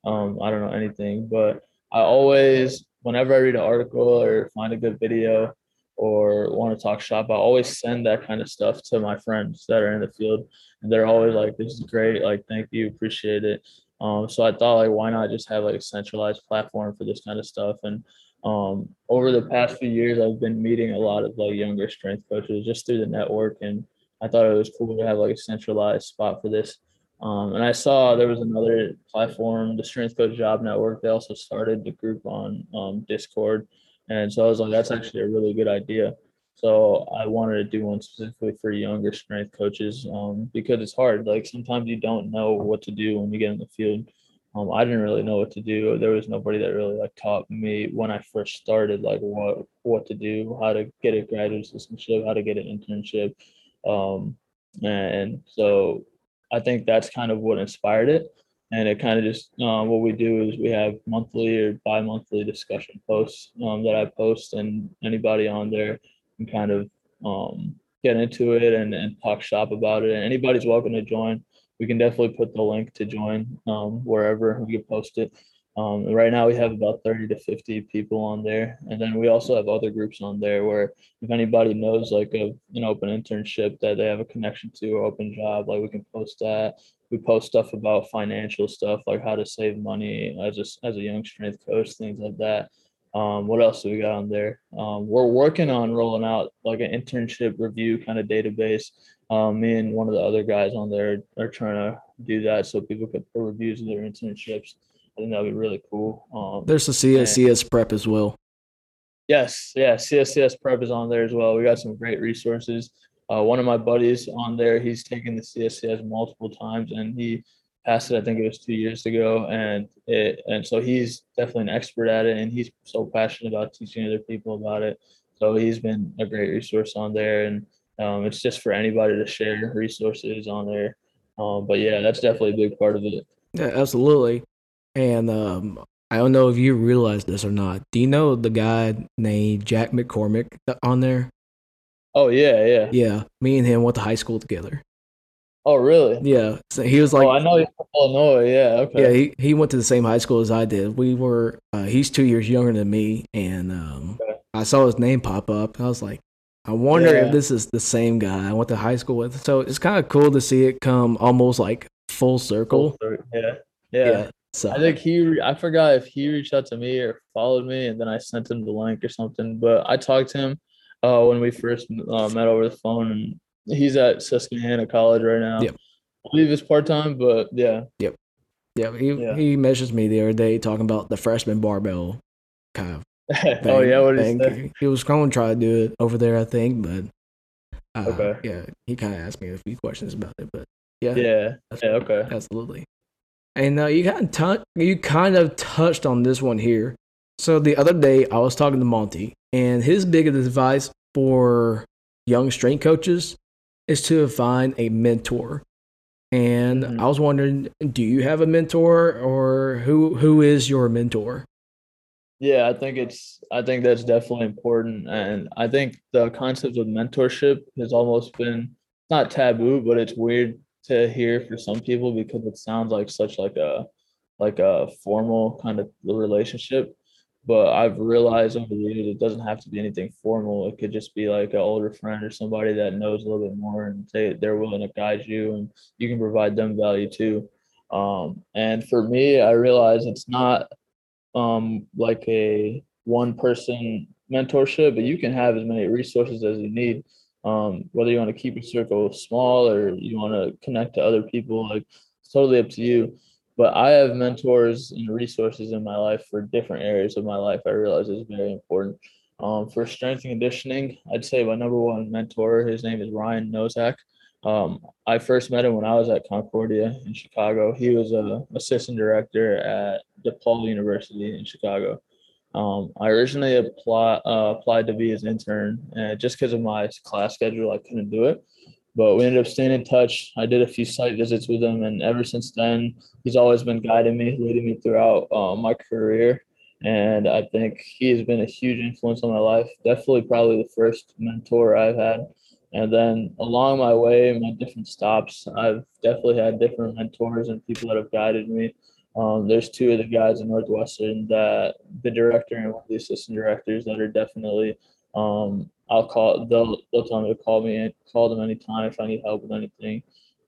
[SPEAKER 2] Um, I don't know anything, but I always, whenever I read an article or find a good video, or want to talk shop, I always send that kind of stuff to my friends that are in the field. And they're always like, this is great. Like, thank you. Appreciate it. Um, so I thought like, why not just have like a centralized platform for this kind of stuff? And um, over the past few years, I've been meeting a lot of like younger strength coaches just through the network. And I thought it was cool to have like a centralized spot for this. Um, and I saw there was another platform, the Strength Coach Job Network. They also started the group on um, Discord. And so I was like, that's actually a really good idea. So I wanted to do one specifically for younger strength coaches um, because it's hard. Like sometimes you don't know what to do when you get in the field. Um, I didn't really know what to do. There was nobody that really like taught me when I first started, like what what to do, how to get a graduate assistantship, how to get an internship, um, and so I think that's kind of what inspired it and it kind of just uh, what we do is we have monthly or bi-monthly discussion posts um, that i post and anybody on there can kind of um, get into it and, and talk shop about it. And anybody's welcome to join. We can definitely put the link to join um, wherever we post it um, right now we have about 30 to 50 people on there. And then we also have other groups on there where if anybody knows like a, an open internship that they have a connection to or open job like we can post that. We post stuff about financial stuff like how to save money as a, as a young strength coach things like that. Um, what else do we got on there? Um, we're working on rolling out like an internship review kind of database. Um, me and one of the other guys on there are trying to do that so people could put reviews of their internships i think that'd be really cool um,
[SPEAKER 1] There's the CSCS prep as well.
[SPEAKER 2] Yes, yeah, CSCS prep is on there as well. We got some great resources. Uh, one of my buddies on there, he's taken the CSCS multiple times, and he passed it. I think it was two years ago, and it and so he's definitely an expert at it, and he's so passionate about teaching other people about it. So he's been a great resource on there, and Um, it's just for anybody to share resources on there. Um, but yeah, that's definitely a big part of it.
[SPEAKER 1] Yeah, absolutely. And um, I don't know if you realize this or not. Do you know the guy named Jack McCormick on there?
[SPEAKER 2] Oh yeah, yeah.
[SPEAKER 1] Yeah, me and him went to high school together.
[SPEAKER 2] Oh really?
[SPEAKER 1] Yeah. So he was like,
[SPEAKER 2] oh, I know he's from Illinois. Yeah. Okay.
[SPEAKER 1] Yeah, he, he went to the same high school as I did. We were uh, he's two years younger than me, and um, okay. I saw his name pop up. I was like, I wonder yeah. if this is the same guy I went to high school with. So it's kind of cool to see it come almost like full circle.
[SPEAKER 2] Full yeah. yeah. Yeah. So I think he, I forgot if he reached out to me or followed me, and then I sent him the link or something. But I talked to him uh, when we first uh, met over the phone, and he's at Susquehanna College right now. Yep. I believe it's part time, but yeah.
[SPEAKER 1] Yep. Yeah, he yeah. he messaged me the other day talking about the freshman barbell kind of. (laughs)
[SPEAKER 2] oh yeah, what thing. He,
[SPEAKER 1] he was going to try to do it over there, I think, but uh, okay. Yeah, he kind of asked me a few questions about it, but yeah.
[SPEAKER 2] Yeah. Yeah. Okay.
[SPEAKER 1] Absolutely. And uh, you kind of t- you kind of touched on this one here. So the other day I was talking to Monty, and his biggest advice for young strength coaches is to find a mentor. And mm-hmm. I was wondering, do you have a mentor or who who is your mentor?
[SPEAKER 2] Yeah, I think it's I think that's definitely important. And I think the concept of mentorship has almost been not taboo, but it's weird to hear for some people because it sounds like such like a like a formal kind of relationship but I've realized over the years it doesn't have to be anything formal. It could just be like an older friend or somebody that knows a little bit more and they they're willing to guide you and you can provide them value too. Um, and for me, I realize it's not um, like a one person mentorship, but you can have as many resources as you need. Um, whether you want to keep your circle small or you want to connect to other people, like it's totally up to you but I have mentors and resources in my life for different areas of my life. I realize is very important. Um, for strength and conditioning, I'd say my number one mentor, his name is Ryan Nozak. Um, I first met him when I was at Concordia in Chicago. He was a assistant director at DePaul University in Chicago. Um, I originally apply, uh, applied to be his intern, and just because of my class schedule, I couldn't do it but we ended up staying in touch. I did a few site visits with him, and ever since then, he's always been guiding me, leading me throughout uh, my career. And I think he has been a huge influence on my life. Definitely, probably the first mentor I've had. And then along my way, my different stops, I've definitely had different mentors and people that have guided me. Um, there's two of the guys in Northwestern that the director and one of the assistant directors that are definitely um, I'll call. They'll they'll tell me to call me and call them anytime if I need help with anything.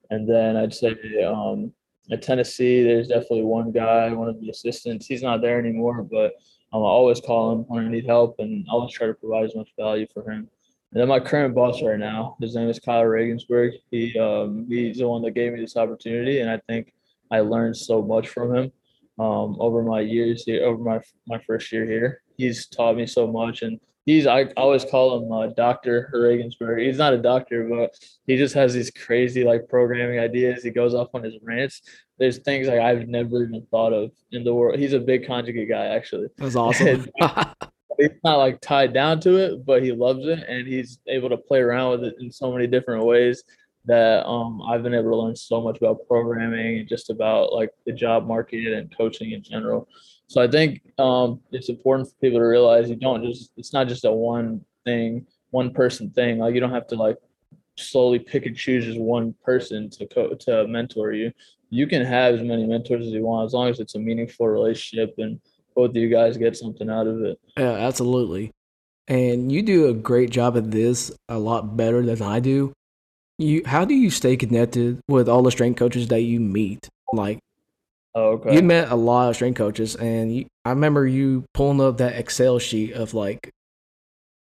[SPEAKER 2] And then I'd say um, at Tennessee, there's definitely one guy, one of the assistants. He's not there anymore, but um, I always call him when I need help, and I always try to provide as much value for him. And then my current boss right now, his name is Kyle Regensburg. He um, he's the one that gave me this opportunity, and I think I learned so much from him um, over my years here, over my my first year here. He's taught me so much, and he's I always call him uh, Doctor Regensburg. He's not a doctor, but he just has these crazy like programming ideas. He goes off on his rants. There's things like I've never even thought of in the world. He's a big conjugate guy, actually.
[SPEAKER 1] That's awesome. (laughs)
[SPEAKER 2] he's not like tied down to it, but he loves it and he's able to play around with it in so many different ways that um, I've been able to learn so much about programming and just about like the job market and coaching in general. So I think um, it's important for people to realize you don't just it's not just a one thing, one person thing. Like you don't have to like slowly pick and choose just one person to co- to mentor you. You can have as many mentors as you want as long as it's a meaningful relationship and both of you guys get something out of it.
[SPEAKER 1] Yeah, absolutely. And you do a great job at this, a lot better than I do. You, how do you stay connected with all the strength coaches that you meet? Like,
[SPEAKER 2] Oh, okay.
[SPEAKER 1] You met a lot of strength coaches, and you, I remember you pulling up that Excel sheet of like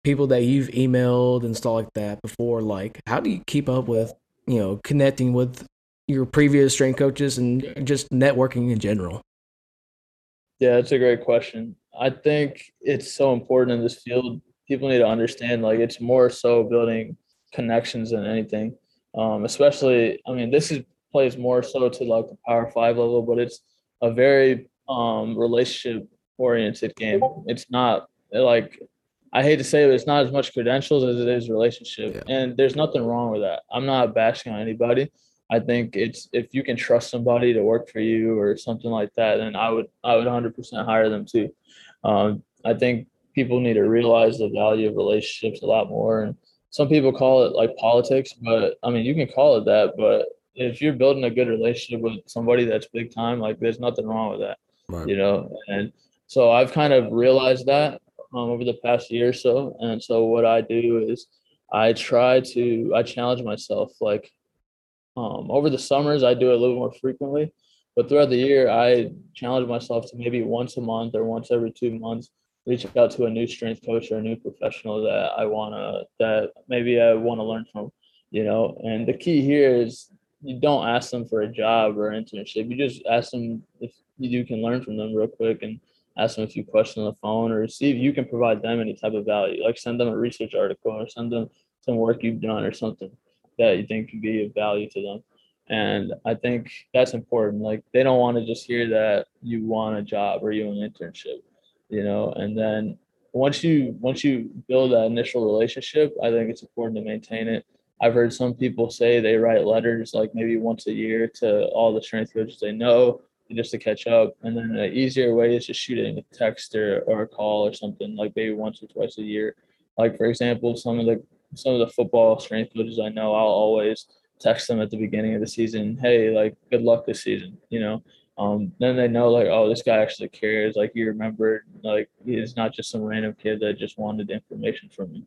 [SPEAKER 1] people that you've emailed and stuff like that before. Like, how do you keep up with you know connecting with your previous strength coaches and just networking in general?
[SPEAKER 2] Yeah, that's a great question. I think it's so important in this field. People need to understand like it's more so building connections than anything. Um, especially, I mean, this is plays more so to like the power five level, but it's a very um, relationship oriented game. It's not like I hate to say it, it's not as much credentials as it is relationship. Yeah. And there's nothing wrong with that. I'm not bashing on anybody. I think it's if you can trust somebody to work for you or something like that, then I would I would 100% hire them too. Um, I think people need to realize the value of relationships a lot more. And some people call it like politics, but I mean you can call it that. But if you're building a good relationship with somebody that's big time, like there's nothing wrong with that. Right. You know, and so I've kind of realized that um, over the past year or so. And so what I do is I try to I challenge myself. Like um, over the summers, I do it a little more frequently, but throughout the year, I challenge myself to maybe once a month or once every two months reach out to a new strength coach or a new professional that I wanna that maybe I want to learn from. You know, and the key here is you don't ask them for a job or internship. You just ask them if you can learn from them real quick and ask them a few questions on the phone or see if you can provide them any type of value. Like send them a research article or send them some work you've done or something that you think could be of value to them. And I think that's important. Like they don't want to just hear that you want a job or you want an internship, you know, and then once you once you build that initial relationship, I think it's important to maintain it. I've heard some people say they write letters like maybe once a year to all the strength coaches they know just to catch up. And then an easier way is just shooting a text or, or a call or something like maybe once or twice a year. Like for example, some of the some of the football strength coaches I know, I'll always text them at the beginning of the season, hey, like good luck this season, you know. Um, then they know like, oh, this guy actually cares. Like you remembered, like he's not just some random kid that just wanted information from me,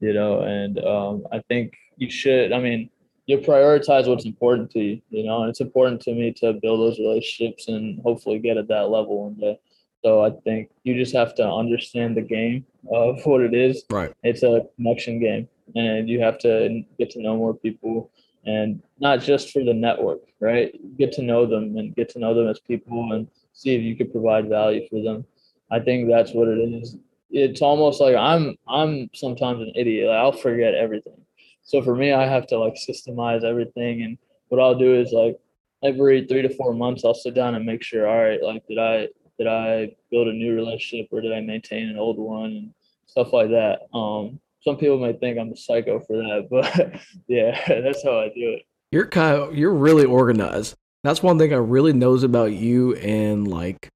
[SPEAKER 2] you know. And um, I think you should. I mean, you prioritize what's important to you, you know, and it's important to me to build those relationships and hopefully get at that level one day. So I think you just have to understand the game of (laughs) what it is.
[SPEAKER 1] Right.
[SPEAKER 2] It's a connection game, and you have to get to know more people, and not just for the network, right? Get to know them and get to know them as people, and see if you could provide value for them. I think that's what it is. It's almost like I'm I'm sometimes an idiot. Like I'll forget everything so for me, I have to like systemize everything. And what I'll do is like every three to four months, I'll sit down and make sure, all right, like did I did I build a new relationship or did I maintain an old one and stuff like that. Um, some people might think I'm a psycho for that, (laughs) but yeah, that's how I do it.
[SPEAKER 1] You're kind of you're really organized. That's one thing I really knows about you and like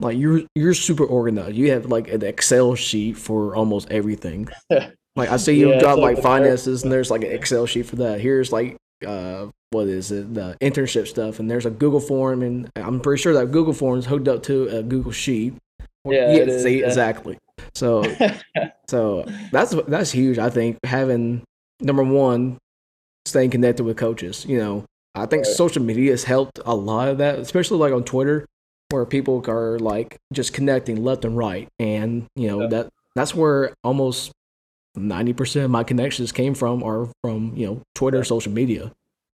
[SPEAKER 1] like you're you're super organized. You have like an Excel sheet for almost everything. (laughs) Like I see you yeah, drop like, finances, and there's like an Excel sheet for that. Here's like uh, what is it? The internship stuff, and there's a Google form, and I'm pretty sure that Google form is hooked up to a Google sheet.
[SPEAKER 2] Yeah, yeah
[SPEAKER 1] see, yeah. exactly. So, (laughs) so that's that's huge. I think having number one, staying connected with coaches. You know, I think right. social media has helped a lot of that, especially like on Twitter, where people are like just connecting left and right, and you know yeah. that that's where almost 90% of my connections came from are from, you know, Twitter, social media.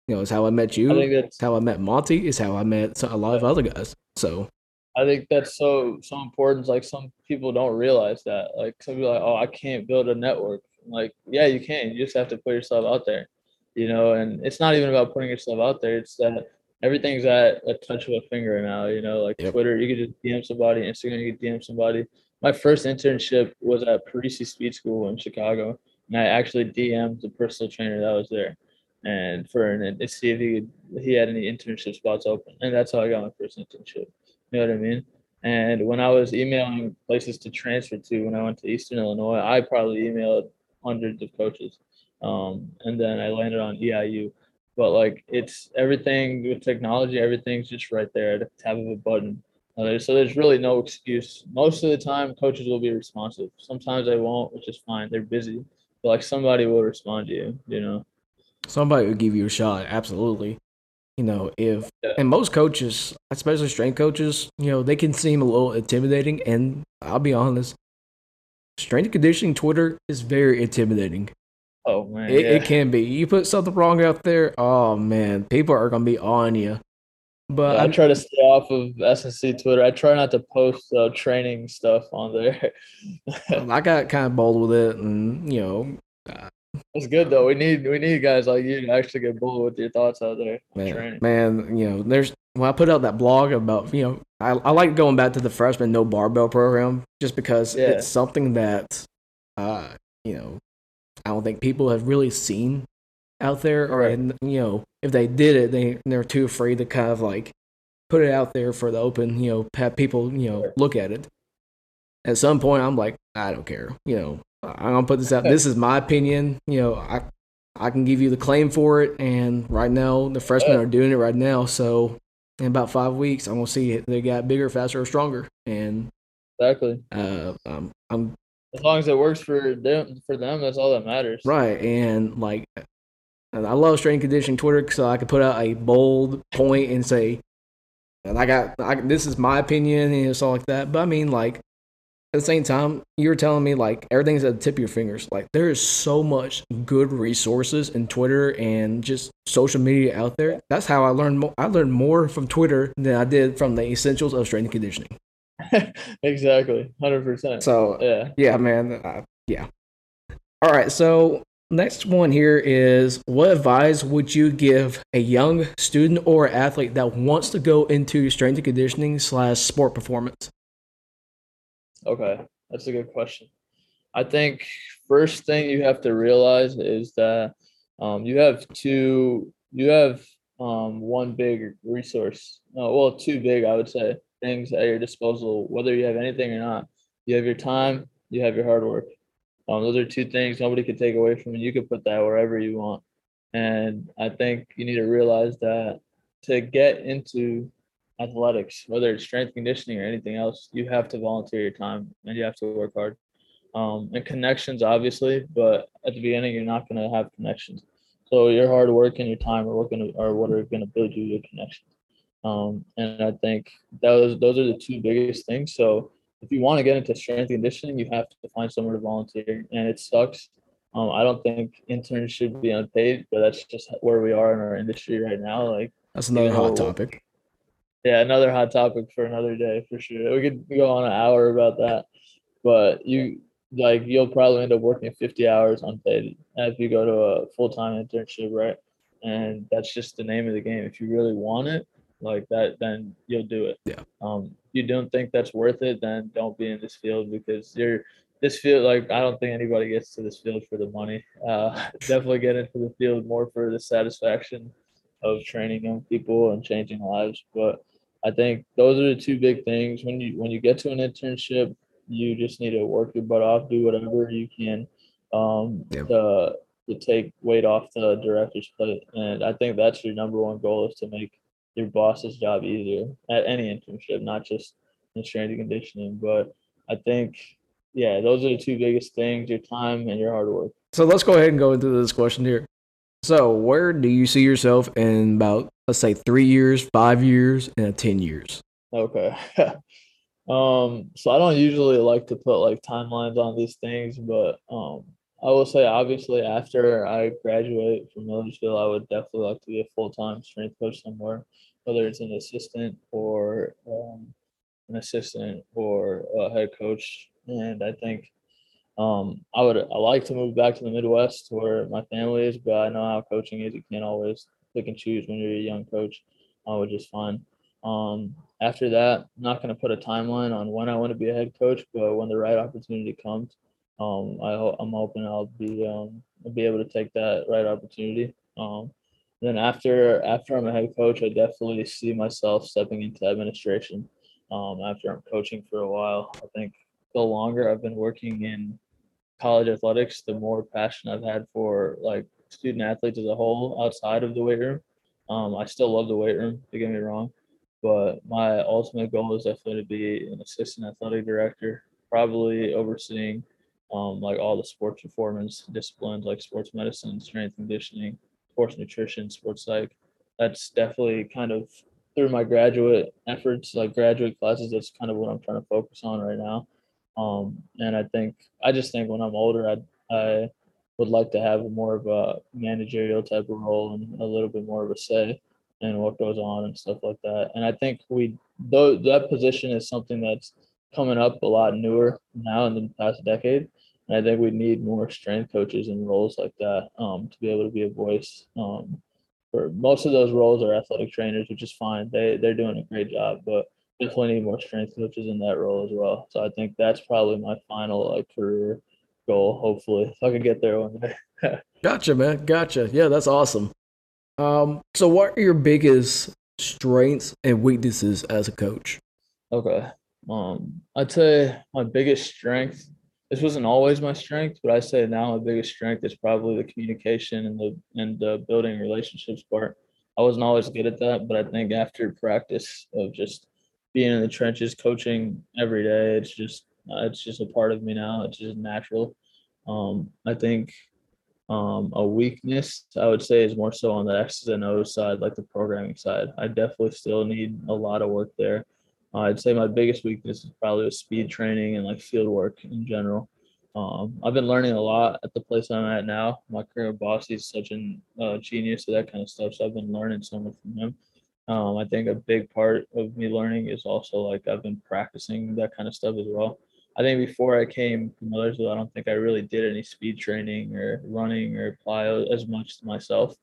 [SPEAKER 1] You know, it's how I met you. I it's how I met Monty. It's how I met a lot of other guys. So
[SPEAKER 2] I think that's so so important. Like some people don't realize that. Like some people like, oh, I can't build a network. like, yeah, you can. You just have to put yourself out there. You know, and it's not even about putting yourself out there. It's that everything's at a touch of a finger now. You know, like yep. Twitter, you could just DM somebody. Instagram, you could DM somebody my first internship was at Parisi Speed School in Chicago, and I actually DM'd the personal trainer that was there, and for an to see if he could, he had any internship spots open, and that's how I got my first internship. You know what I mean? And when I was emailing places to transfer to when I went to Eastern Illinois, I probably emailed hundreds of coaches, um, and then I landed on EIU. But like it's everything with technology, everything's just right there at the tap of a button uh, so there's really no excuse. Most of the time, coaches will be responsive. Sometimes they won't, which is fine. They're busy, but like somebody will respond to you. You know,
[SPEAKER 1] somebody will give you a shot. Absolutely. You know, if and most coaches, especially strength coaches, you know, they can seem a little intimidating. And I'll be honest, strength conditioning Twitter is very intimidating.
[SPEAKER 2] Oh man,
[SPEAKER 1] it, yeah. it can be. You put something wrong out there, oh man, people are gonna be on you.
[SPEAKER 2] But yeah, I try to stay off of SNC Twitter. I try not to post uh, training stuff on there. (laughs)
[SPEAKER 1] I got kind of bold with it, and you know,
[SPEAKER 2] it's good though. We need we need guys like you to actually get bold with your thoughts out there.
[SPEAKER 1] Man, man, you know, there's when I put out that blog about you know, I, I like going back to the freshman no barbell program just because yeah. it's something that uh, you know, I don't think people have really seen out there, or
[SPEAKER 2] Right.
[SPEAKER 1] and you know, if they did it, they they're too afraid to kind of like put it out there for the open, you know, have people you know look at it. At some point, I'm like, I don't care, you know, I'm gonna put this out. This is my opinion, you know, I I can give you the claim for it, and right now the freshmen are doing it right now, so. In about five weeks, I'm gonna see it. They got bigger, faster, or stronger, and
[SPEAKER 2] Exactly.
[SPEAKER 1] uh, I'm I'm
[SPEAKER 2] As long as it works for them, for them, that's all that matters.
[SPEAKER 1] Right, and like, I love strength conditioning Twitter so I could put out a bold point and say, and I got, I, this is my opinion and it's all like that. But I mean, like, at the same time, you were telling me like everything's at the tip of your fingers. Like, there is so much good resources in Twitter and just social media out there. That's how I learned. Mo- I learned more from Twitter than I did from the essentials of strength and conditioning. (laughs)
[SPEAKER 2] exactly. Hundred percent.
[SPEAKER 1] So
[SPEAKER 2] Yeah.
[SPEAKER 1] Yeah, man. Uh, yeah. All right. So next one here is what advice would you give a young student or athlete that wants to go into strength and conditioning slash sport performance?
[SPEAKER 2] Okay, that's a good question. I think first thing you have to realize is that um, you have two, you have um, one big resource. No, well, two big, I would say, things at your disposal, whether you have anything or not. You have your time, you have your hard work. Um, those are two things nobody can take away from you. You can put that wherever you want. And I think you need to realize that to get into athletics, whether it's strength conditioning or anything else, you have to volunteer your time and you have to work hard. Um, and connections, obviously, but at the beginning, you're not going to have connections. So your hard work and your time are working are what are going to build you your connections. Um, and I think those those are the two biggest things. So if you want to get into strength conditioning, you have to find somewhere to volunteer, and it sucks. Um, I don't think interns should be unpaid, but that's just where we are in our industry right now. Like
[SPEAKER 1] That's another hot
[SPEAKER 2] know,
[SPEAKER 1] topic.
[SPEAKER 2] Yeah, another hot topic for another day for sure. We could go on an hour about that, but you like you'll probably end up working 50 hours unpaid if you go to a full time internship, right? And that's just the name of the game. If you really want it like that, then you'll do it.
[SPEAKER 1] Yeah.
[SPEAKER 2] Um, if you don't think that's worth it, then don't be in this field because you're this field. Like I don't think anybody gets to this field for the money. Uh, (laughs) definitely get into the field more for the satisfaction of training young people and changing lives. But I think those are the two big things. When you when you get to an internship, you just need to work your butt off, do whatever you can um, to to take weight off the director's plate. And I think that's your number one goal is to make your boss's job easier at any internship, not just in strength and conditioning. But I think yeah, those are the two biggest things: your time and your hard work.
[SPEAKER 1] So let's go ahead and go into this question here. So where do you see yourself in about let's say three years, five years, and ten years?
[SPEAKER 2] Okay. (laughs) um, so I don't usually like to put like timelines on these things, but um, I will say obviously after I graduate from Millersville, I would definitely like to be a full time strength coach somewhere, whether it's an assistant or um, an assistant or a head coach. And I think um, I would I like to move back to the Midwest where my family is, but I know how coaching is. You can't always pick and choose when you're a young coach, uh, which is fine. Um, after that, I'm not going to put a timeline on when I want to be a head coach, but when the right opportunity comes, um, I ho- I'm hoping I'll be um, I'll be able to take that right opportunity. Um, then after after I'm a head coach, I definitely see myself stepping into administration. Um, after I'm coaching for a while, I think the longer I've been working in college athletics, the more passion I've had for like student athletes as a whole outside of the weight room. Um, I still love the weight room, don't get me wrong, but my ultimate goal is definitely to be an assistant athletic director, probably overseeing um, like all the sports performance disciplines like sports medicine, strength conditioning, sports nutrition, sports psych. That's definitely kind of through my graduate efforts, like graduate classes. That's kind of what I'm trying to focus on right now. Um, and I think I just think when I'm older, I I would like to have more of a managerial type of role and a little bit more of a say in what goes on and stuff like that. And I think we though that position is something that's coming up a lot newer now in the past decade. And I think we need more strength coaches in roles like that um, to be able to be a voice. Um, for most of those roles are athletic trainers, which is fine. They they're doing a great job, but definitely need more strength coaches in that role as well. So I think that's probably my final like career goal. Hopefully, if I could get there one day. (laughs)
[SPEAKER 1] gotcha, man. Gotcha. Yeah, that's awesome. Um, so what are your biggest strengths and weaknesses as a coach?
[SPEAKER 2] Okay. Um, I'd say my biggest strength. This wasn't always my strength, but I say now my biggest strength is probably the communication and the and the building relationships part. I wasn't always good at that, but I think after practice of just being in the trenches, coaching every day, it's just uh, it's just a part of me now. It's just natural. Um, I think um, a weakness I would say is more so on the X's and O's side, like the programming side. I definitely still need a lot of work there. Uh, I'd say my biggest weakness is probably with speed training and like field work in general. Um, I've been learning a lot at the place I'm at now. My current boss, he's such a uh, genius to that kind of stuff. So I've been learning so much from him. Um, I think a big part of me learning is also like I've been practicing that kind of stuff as well. I think before I came to Millersville, I don't think I really did any speed training or running or plyo as much to myself.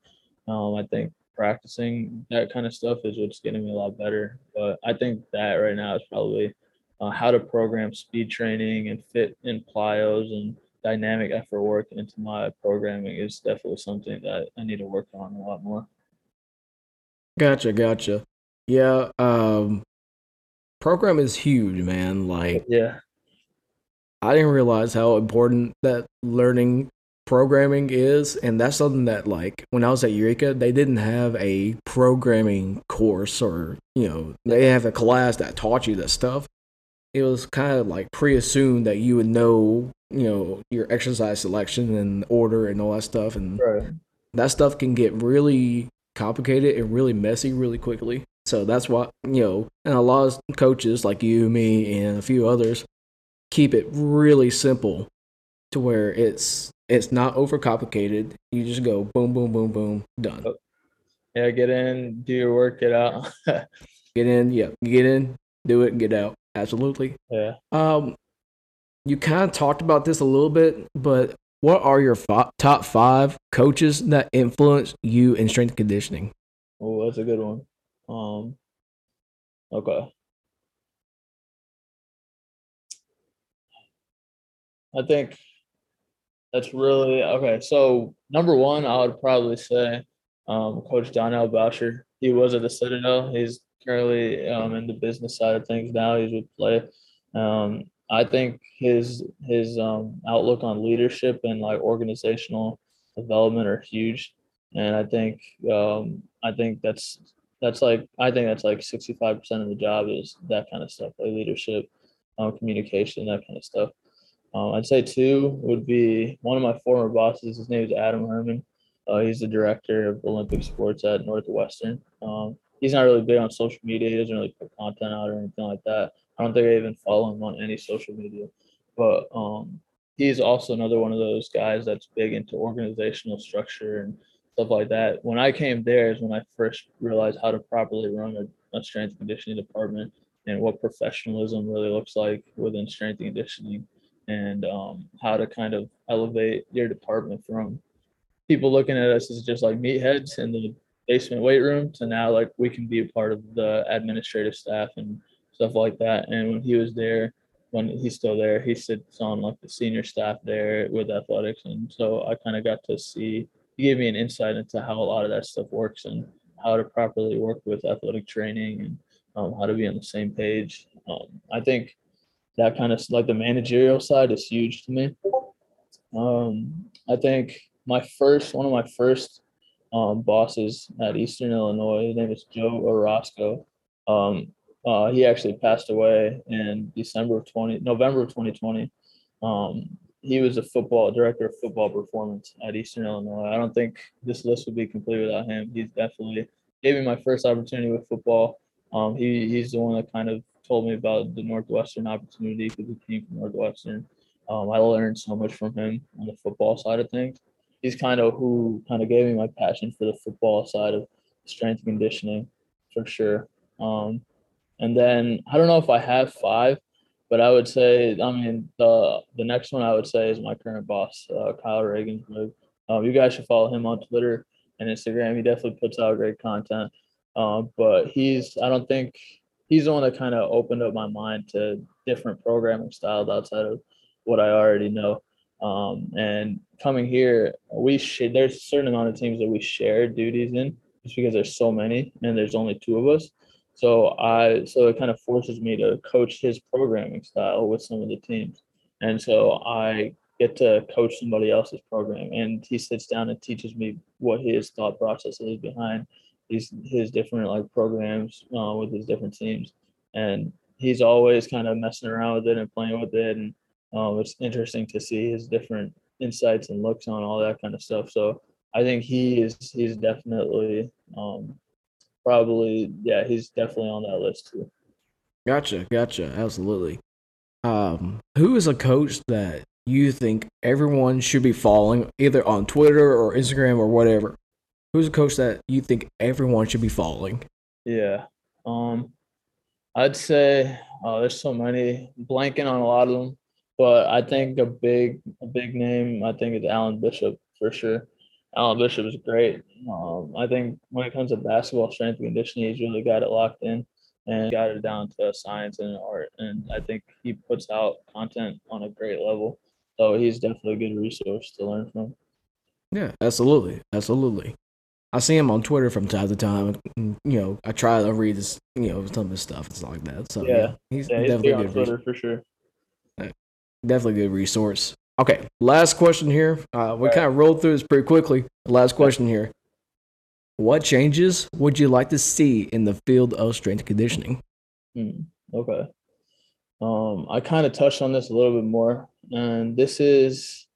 [SPEAKER 2] Um, I think practicing that kind of stuff is what's getting me a lot better. But I think that right now is probably uh, how to program speed training and fit in plyos and dynamic effort work into my programming is definitely something that I need to work on a lot more.
[SPEAKER 1] Gotcha, gotcha. Yeah, um program is huge, man. Like
[SPEAKER 2] yeah.
[SPEAKER 1] I didn't realize how important that learning programming is and that's something that like when i was at eureka they didn't have a programming course or you know they have a class that taught you that stuff it was kind of like pre-assumed that you would know you know your exercise selection and order and all that stuff and
[SPEAKER 2] right.
[SPEAKER 1] that stuff can get really complicated and really messy really quickly so that's why you know and a lot of coaches like you me and a few others keep it really simple to where it's it's not overcomplicated. You just go boom, boom, boom, boom, done. Oh,
[SPEAKER 2] yeah, get in, do your work, get out. (laughs)
[SPEAKER 1] get in, yeah, get in, do it, get out. Absolutely.
[SPEAKER 2] Yeah.
[SPEAKER 1] Um, you kind of talked about this a little bit, but what are your f- top five coaches that influence you in strength conditioning?
[SPEAKER 2] Oh, that's a good one. Um, okay. I think that's really okay. So number one, I would probably say um, Coach Donnell Boucher. He was at the Citadel. He's currently um, in the business side of things now. He's with play. Um, I think his his um, outlook on leadership and like organizational development are huge, and I think um, I think that's that's like I think that's like sixty five percent of the job is that kind of stuff, like leadership, um, communication, that kind of stuff. Um, I'd say two would be one of my former bosses. His name is Adam Herman. Uh, he's the director of Olympic sports at Northwestern. Um, he's not really big on social media. He doesn't really put content out or anything like that. I don't think I even follow him on any social media. But um, he's also another one of those guys that's big into organizational structure and stuff like that. When I came there is when I first realized how to properly run a, a strength conditioning department and what professionalism really looks like within strength and conditioning and um, how to kind of elevate your department from people looking at us as just like meatheads in the basement weight room to now like we can be a part of the administrative staff and stuff like that. And when he was there, when he's still there, he sits on like the senior staff there with athletics, and so I kind of got to see. He gave me an insight into how a lot of that stuff works and how to properly work with athletic training and um, how to be on the same page. Um, I think that kind of like the managerial side is huge to me. Um, I think my first one of my first um, bosses at Eastern Illinois, his name is Joe Orozco. Um, uh, he actually passed away in December of 20, November of 2020. Um, he was a football director of football performance at Eastern Illinois. I don't think this list would be complete without him. He's definitely gave me my first opportunity with football. Um, he he's the one that kind of told me about the Northwestern opportunity because he came from Northwestern. Um, I learned so much from him on the football side of things. He's kind of who kind of gave me my passion for the football side of strength conditioning, for sure. Um, and then I don't know if I have five, but I would say, I mean, the the next one I would say is my current boss, uh, Kyle Reagan. Um, you guys should follow him on Twitter and Instagram. He definitely puts out great content. Um, but he's, I don't think he's the one that kind of opened up my mind to different programming styles outside of what I already know. Um, and coming here, we sh- there's a certain amount of teams that we share duties in, just because there's so many and there's only two of us. So I so it kind of forces me to coach his programming style with some of the teams, and so I get to coach somebody else's program, and he sits down and teaches me what his thought process is behind his his different like programs uh, with his different teams, and he's always kind of messing around with it and playing with it, and um, it's interesting to see his different insights and looks on all that kind of stuff. So I think he is he's definitely um, probably yeah he's definitely on that list too.
[SPEAKER 1] Gotcha, gotcha, absolutely. Um, who is a coach that you think everyone should be following either on Twitter or Instagram or whatever? Who's a coach that you think everyone should be following?
[SPEAKER 2] Yeah. Um, I'd say uh, there's so many blanking on a lot of them, but I think a big a big name I think is Alan Bishop for sure. Alan Bishop is great. Um, I think when it comes to basketball strength and conditioning, he's really got it locked in and got it down to science and art. And I think he puts out content on a great level. So he's definitely a good resource to learn from.
[SPEAKER 1] Yeah, absolutely, absolutely. I see him on Twitter from time to time. And, you know, I try to read his, you know, some of his stuff and stuff like that. So yeah, yeah
[SPEAKER 2] he's, yeah, he's definitely good Twitter for sure.
[SPEAKER 1] Definitely good resource. Okay, last question here. Uh, we kind of rolled through this pretty quickly. Last question here. What changes would you like to see in the field of strength conditioning?
[SPEAKER 2] Hmm, okay. Um, I kind of touched on this a little bit more, and this is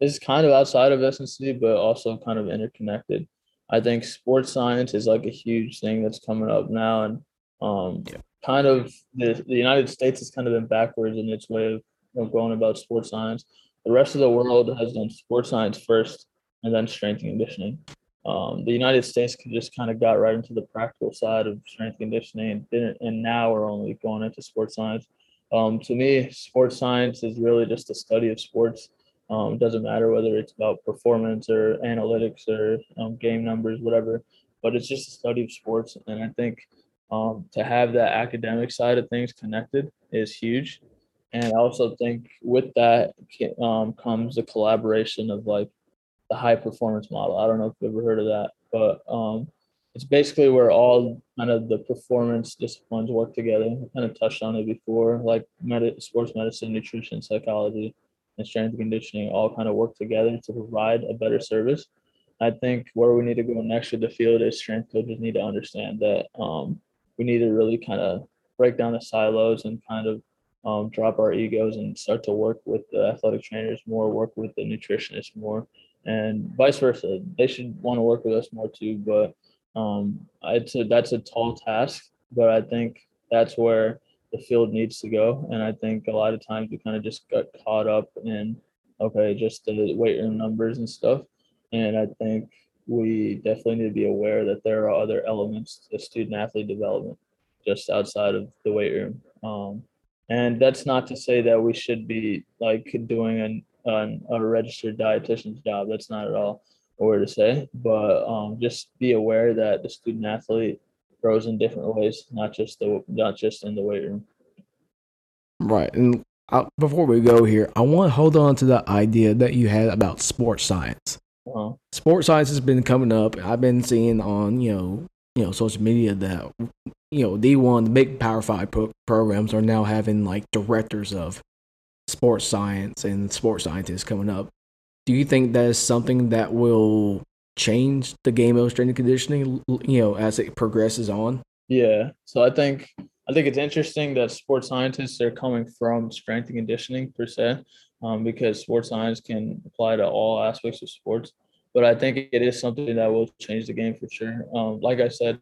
[SPEAKER 2] this is kind of outside of SNC, but also kind of interconnected. I think sports science is like a huge thing that's coming up now, and um, yeah. kind of the, the United States has kind of been backwards in its way of, of going about sports science. The rest of the world has done sports science first, and then strength and conditioning. Um, the United States just kind of got right into the practical side of strength conditioning, and didn't, and now we're only going into sports science. Um, to me, sports science is really just a study of sports um, it doesn't matter whether it's about performance or analytics or um, game numbers, whatever, but it's just a study of sports. And I think um, to have that academic side of things connected is huge. And I also think with that um, comes the collaboration of like the high performance model. I don't know if you've ever heard of that, but um, it's basically where all kind of the performance disciplines work together. I kind of touched on it before, like med- sports medicine, nutrition, psychology and strength and conditioning all kind of work together to provide a better service. I think where we need to go next with the field is strength coaches need to understand that um, we need to really kind of break down the silos and kind of um, drop our egos and start to work with the athletic trainers more, work with the nutritionists more, and vice versa. They should want to work with us more too. But um, it's a, that's a tall task. But I think that's where the field needs to go. And I think a lot of times we kind of just got caught up in, okay, just the weight room numbers and stuff. And I think we definitely need to be aware that there are other elements to student athlete development just outside of the weight room. Um, and that's not to say that we should be like doing an, an a registered dietitian's job. That's not at all a word to say, but um, just be aware that the student athlete grows in different ways, not just the not just in the weight room.
[SPEAKER 1] Right, and I, before we go here, I want to hold on to the idea that you had about sports science. Uh-huh. Sports science has been coming up. I've been seeing on you know you know social media that you know D one the big Power Five pro- programs are now having like directors of sports science and sports scientists coming up. Do you think that is something that will change the game of strength and conditioning, you know, as it progresses on?
[SPEAKER 2] Yeah. So I think I think it's interesting that sports scientists are coming from strength and conditioning per se, um, because sports science can apply to all aspects of sports. But I think it is something that will change the game for sure. Um, like I said,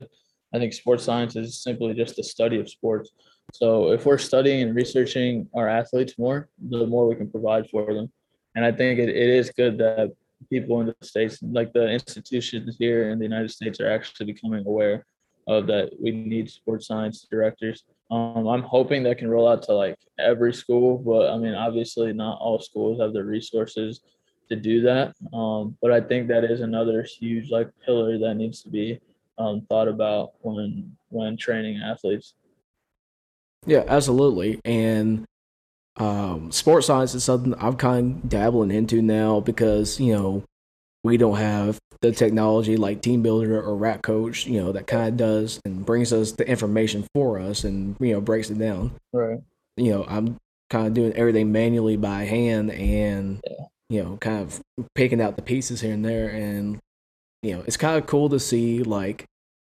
[SPEAKER 2] I think sports science is simply just the study of sports. So if we're studying and researching our athletes more, the more we can provide for them. And I think it, it is good that people in the states, like the institutions here in the United States, are actually becoming aware of that. We need sports science directors. Um, I'm hoping that can roll out to like every school, but I mean, obviously, not all schools have the resources to do that. Um, but I think that is another huge like pillar that needs to be um, thought about when when training athletes.
[SPEAKER 1] Yeah, absolutely. And um, sports science is something I'm kind of dabbling into now because you know we don't have the technology like TeamBuildr or Rat Coach, you know, that kind of does and brings us the information for us and you know breaks it down.
[SPEAKER 2] Right.
[SPEAKER 1] You know, I'm kind of doing everything manually by hand and yeah. you know, kind of picking out the pieces here and there, and you know, it's kind of cool to see like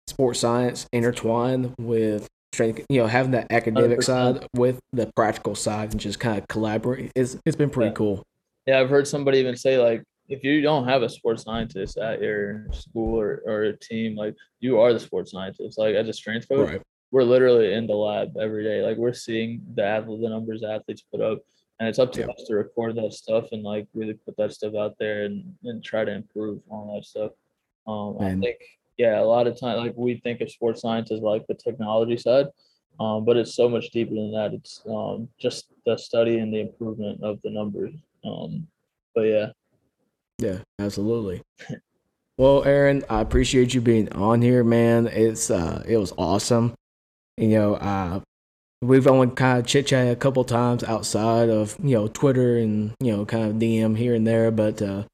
[SPEAKER 1] sports science intertwined with you know, having that academic 100%. side with the practical side and just kind of collaborate. It's it's been pretty
[SPEAKER 2] yeah.
[SPEAKER 1] cool.
[SPEAKER 2] Yeah, I've heard somebody even say like if you don't have a sports scientist at your school or, or a team, like you are the sports scientist. Like as a strength coach, right. we're literally in the lab every day. Like we're seeing the athlete, the numbers athletes put up, and it's up to us to record that stuff and like really put that stuff out there and, and try to improve on that stuff. Um, I think yeah, a lot of time like we think of sports science as like the technology side, um, but it's so much deeper than that. It's um, just the study and the improvement of the numbers. Um, but yeah.
[SPEAKER 1] Yeah, absolutely. (laughs) well, Aaron, I appreciate you being on here, man. It's uh, it was awesome. You know, uh, we've only kind of chit chatted a couple times outside of you know Twitter and you know kind of DM here and there, but uh,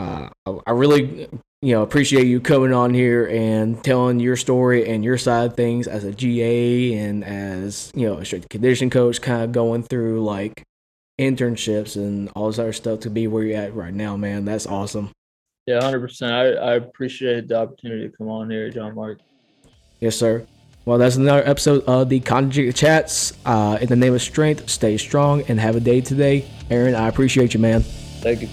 [SPEAKER 1] uh, I really you know appreciate you coming on here and telling your story and your side of things as a GA and as you know a strength condition coach, kind of going through like internships and all this other stuff to be where you're at right now, man. That's awesome.
[SPEAKER 2] Yeah, hundred percent. I I appreciate the opportunity to come on here, John Mark.
[SPEAKER 1] Yes, sir. Well, that's another episode of the Conjugate Chats. Uh, in the name of strength, stay strong and have a day today. Aaron, I appreciate you, man.
[SPEAKER 2] Thank you.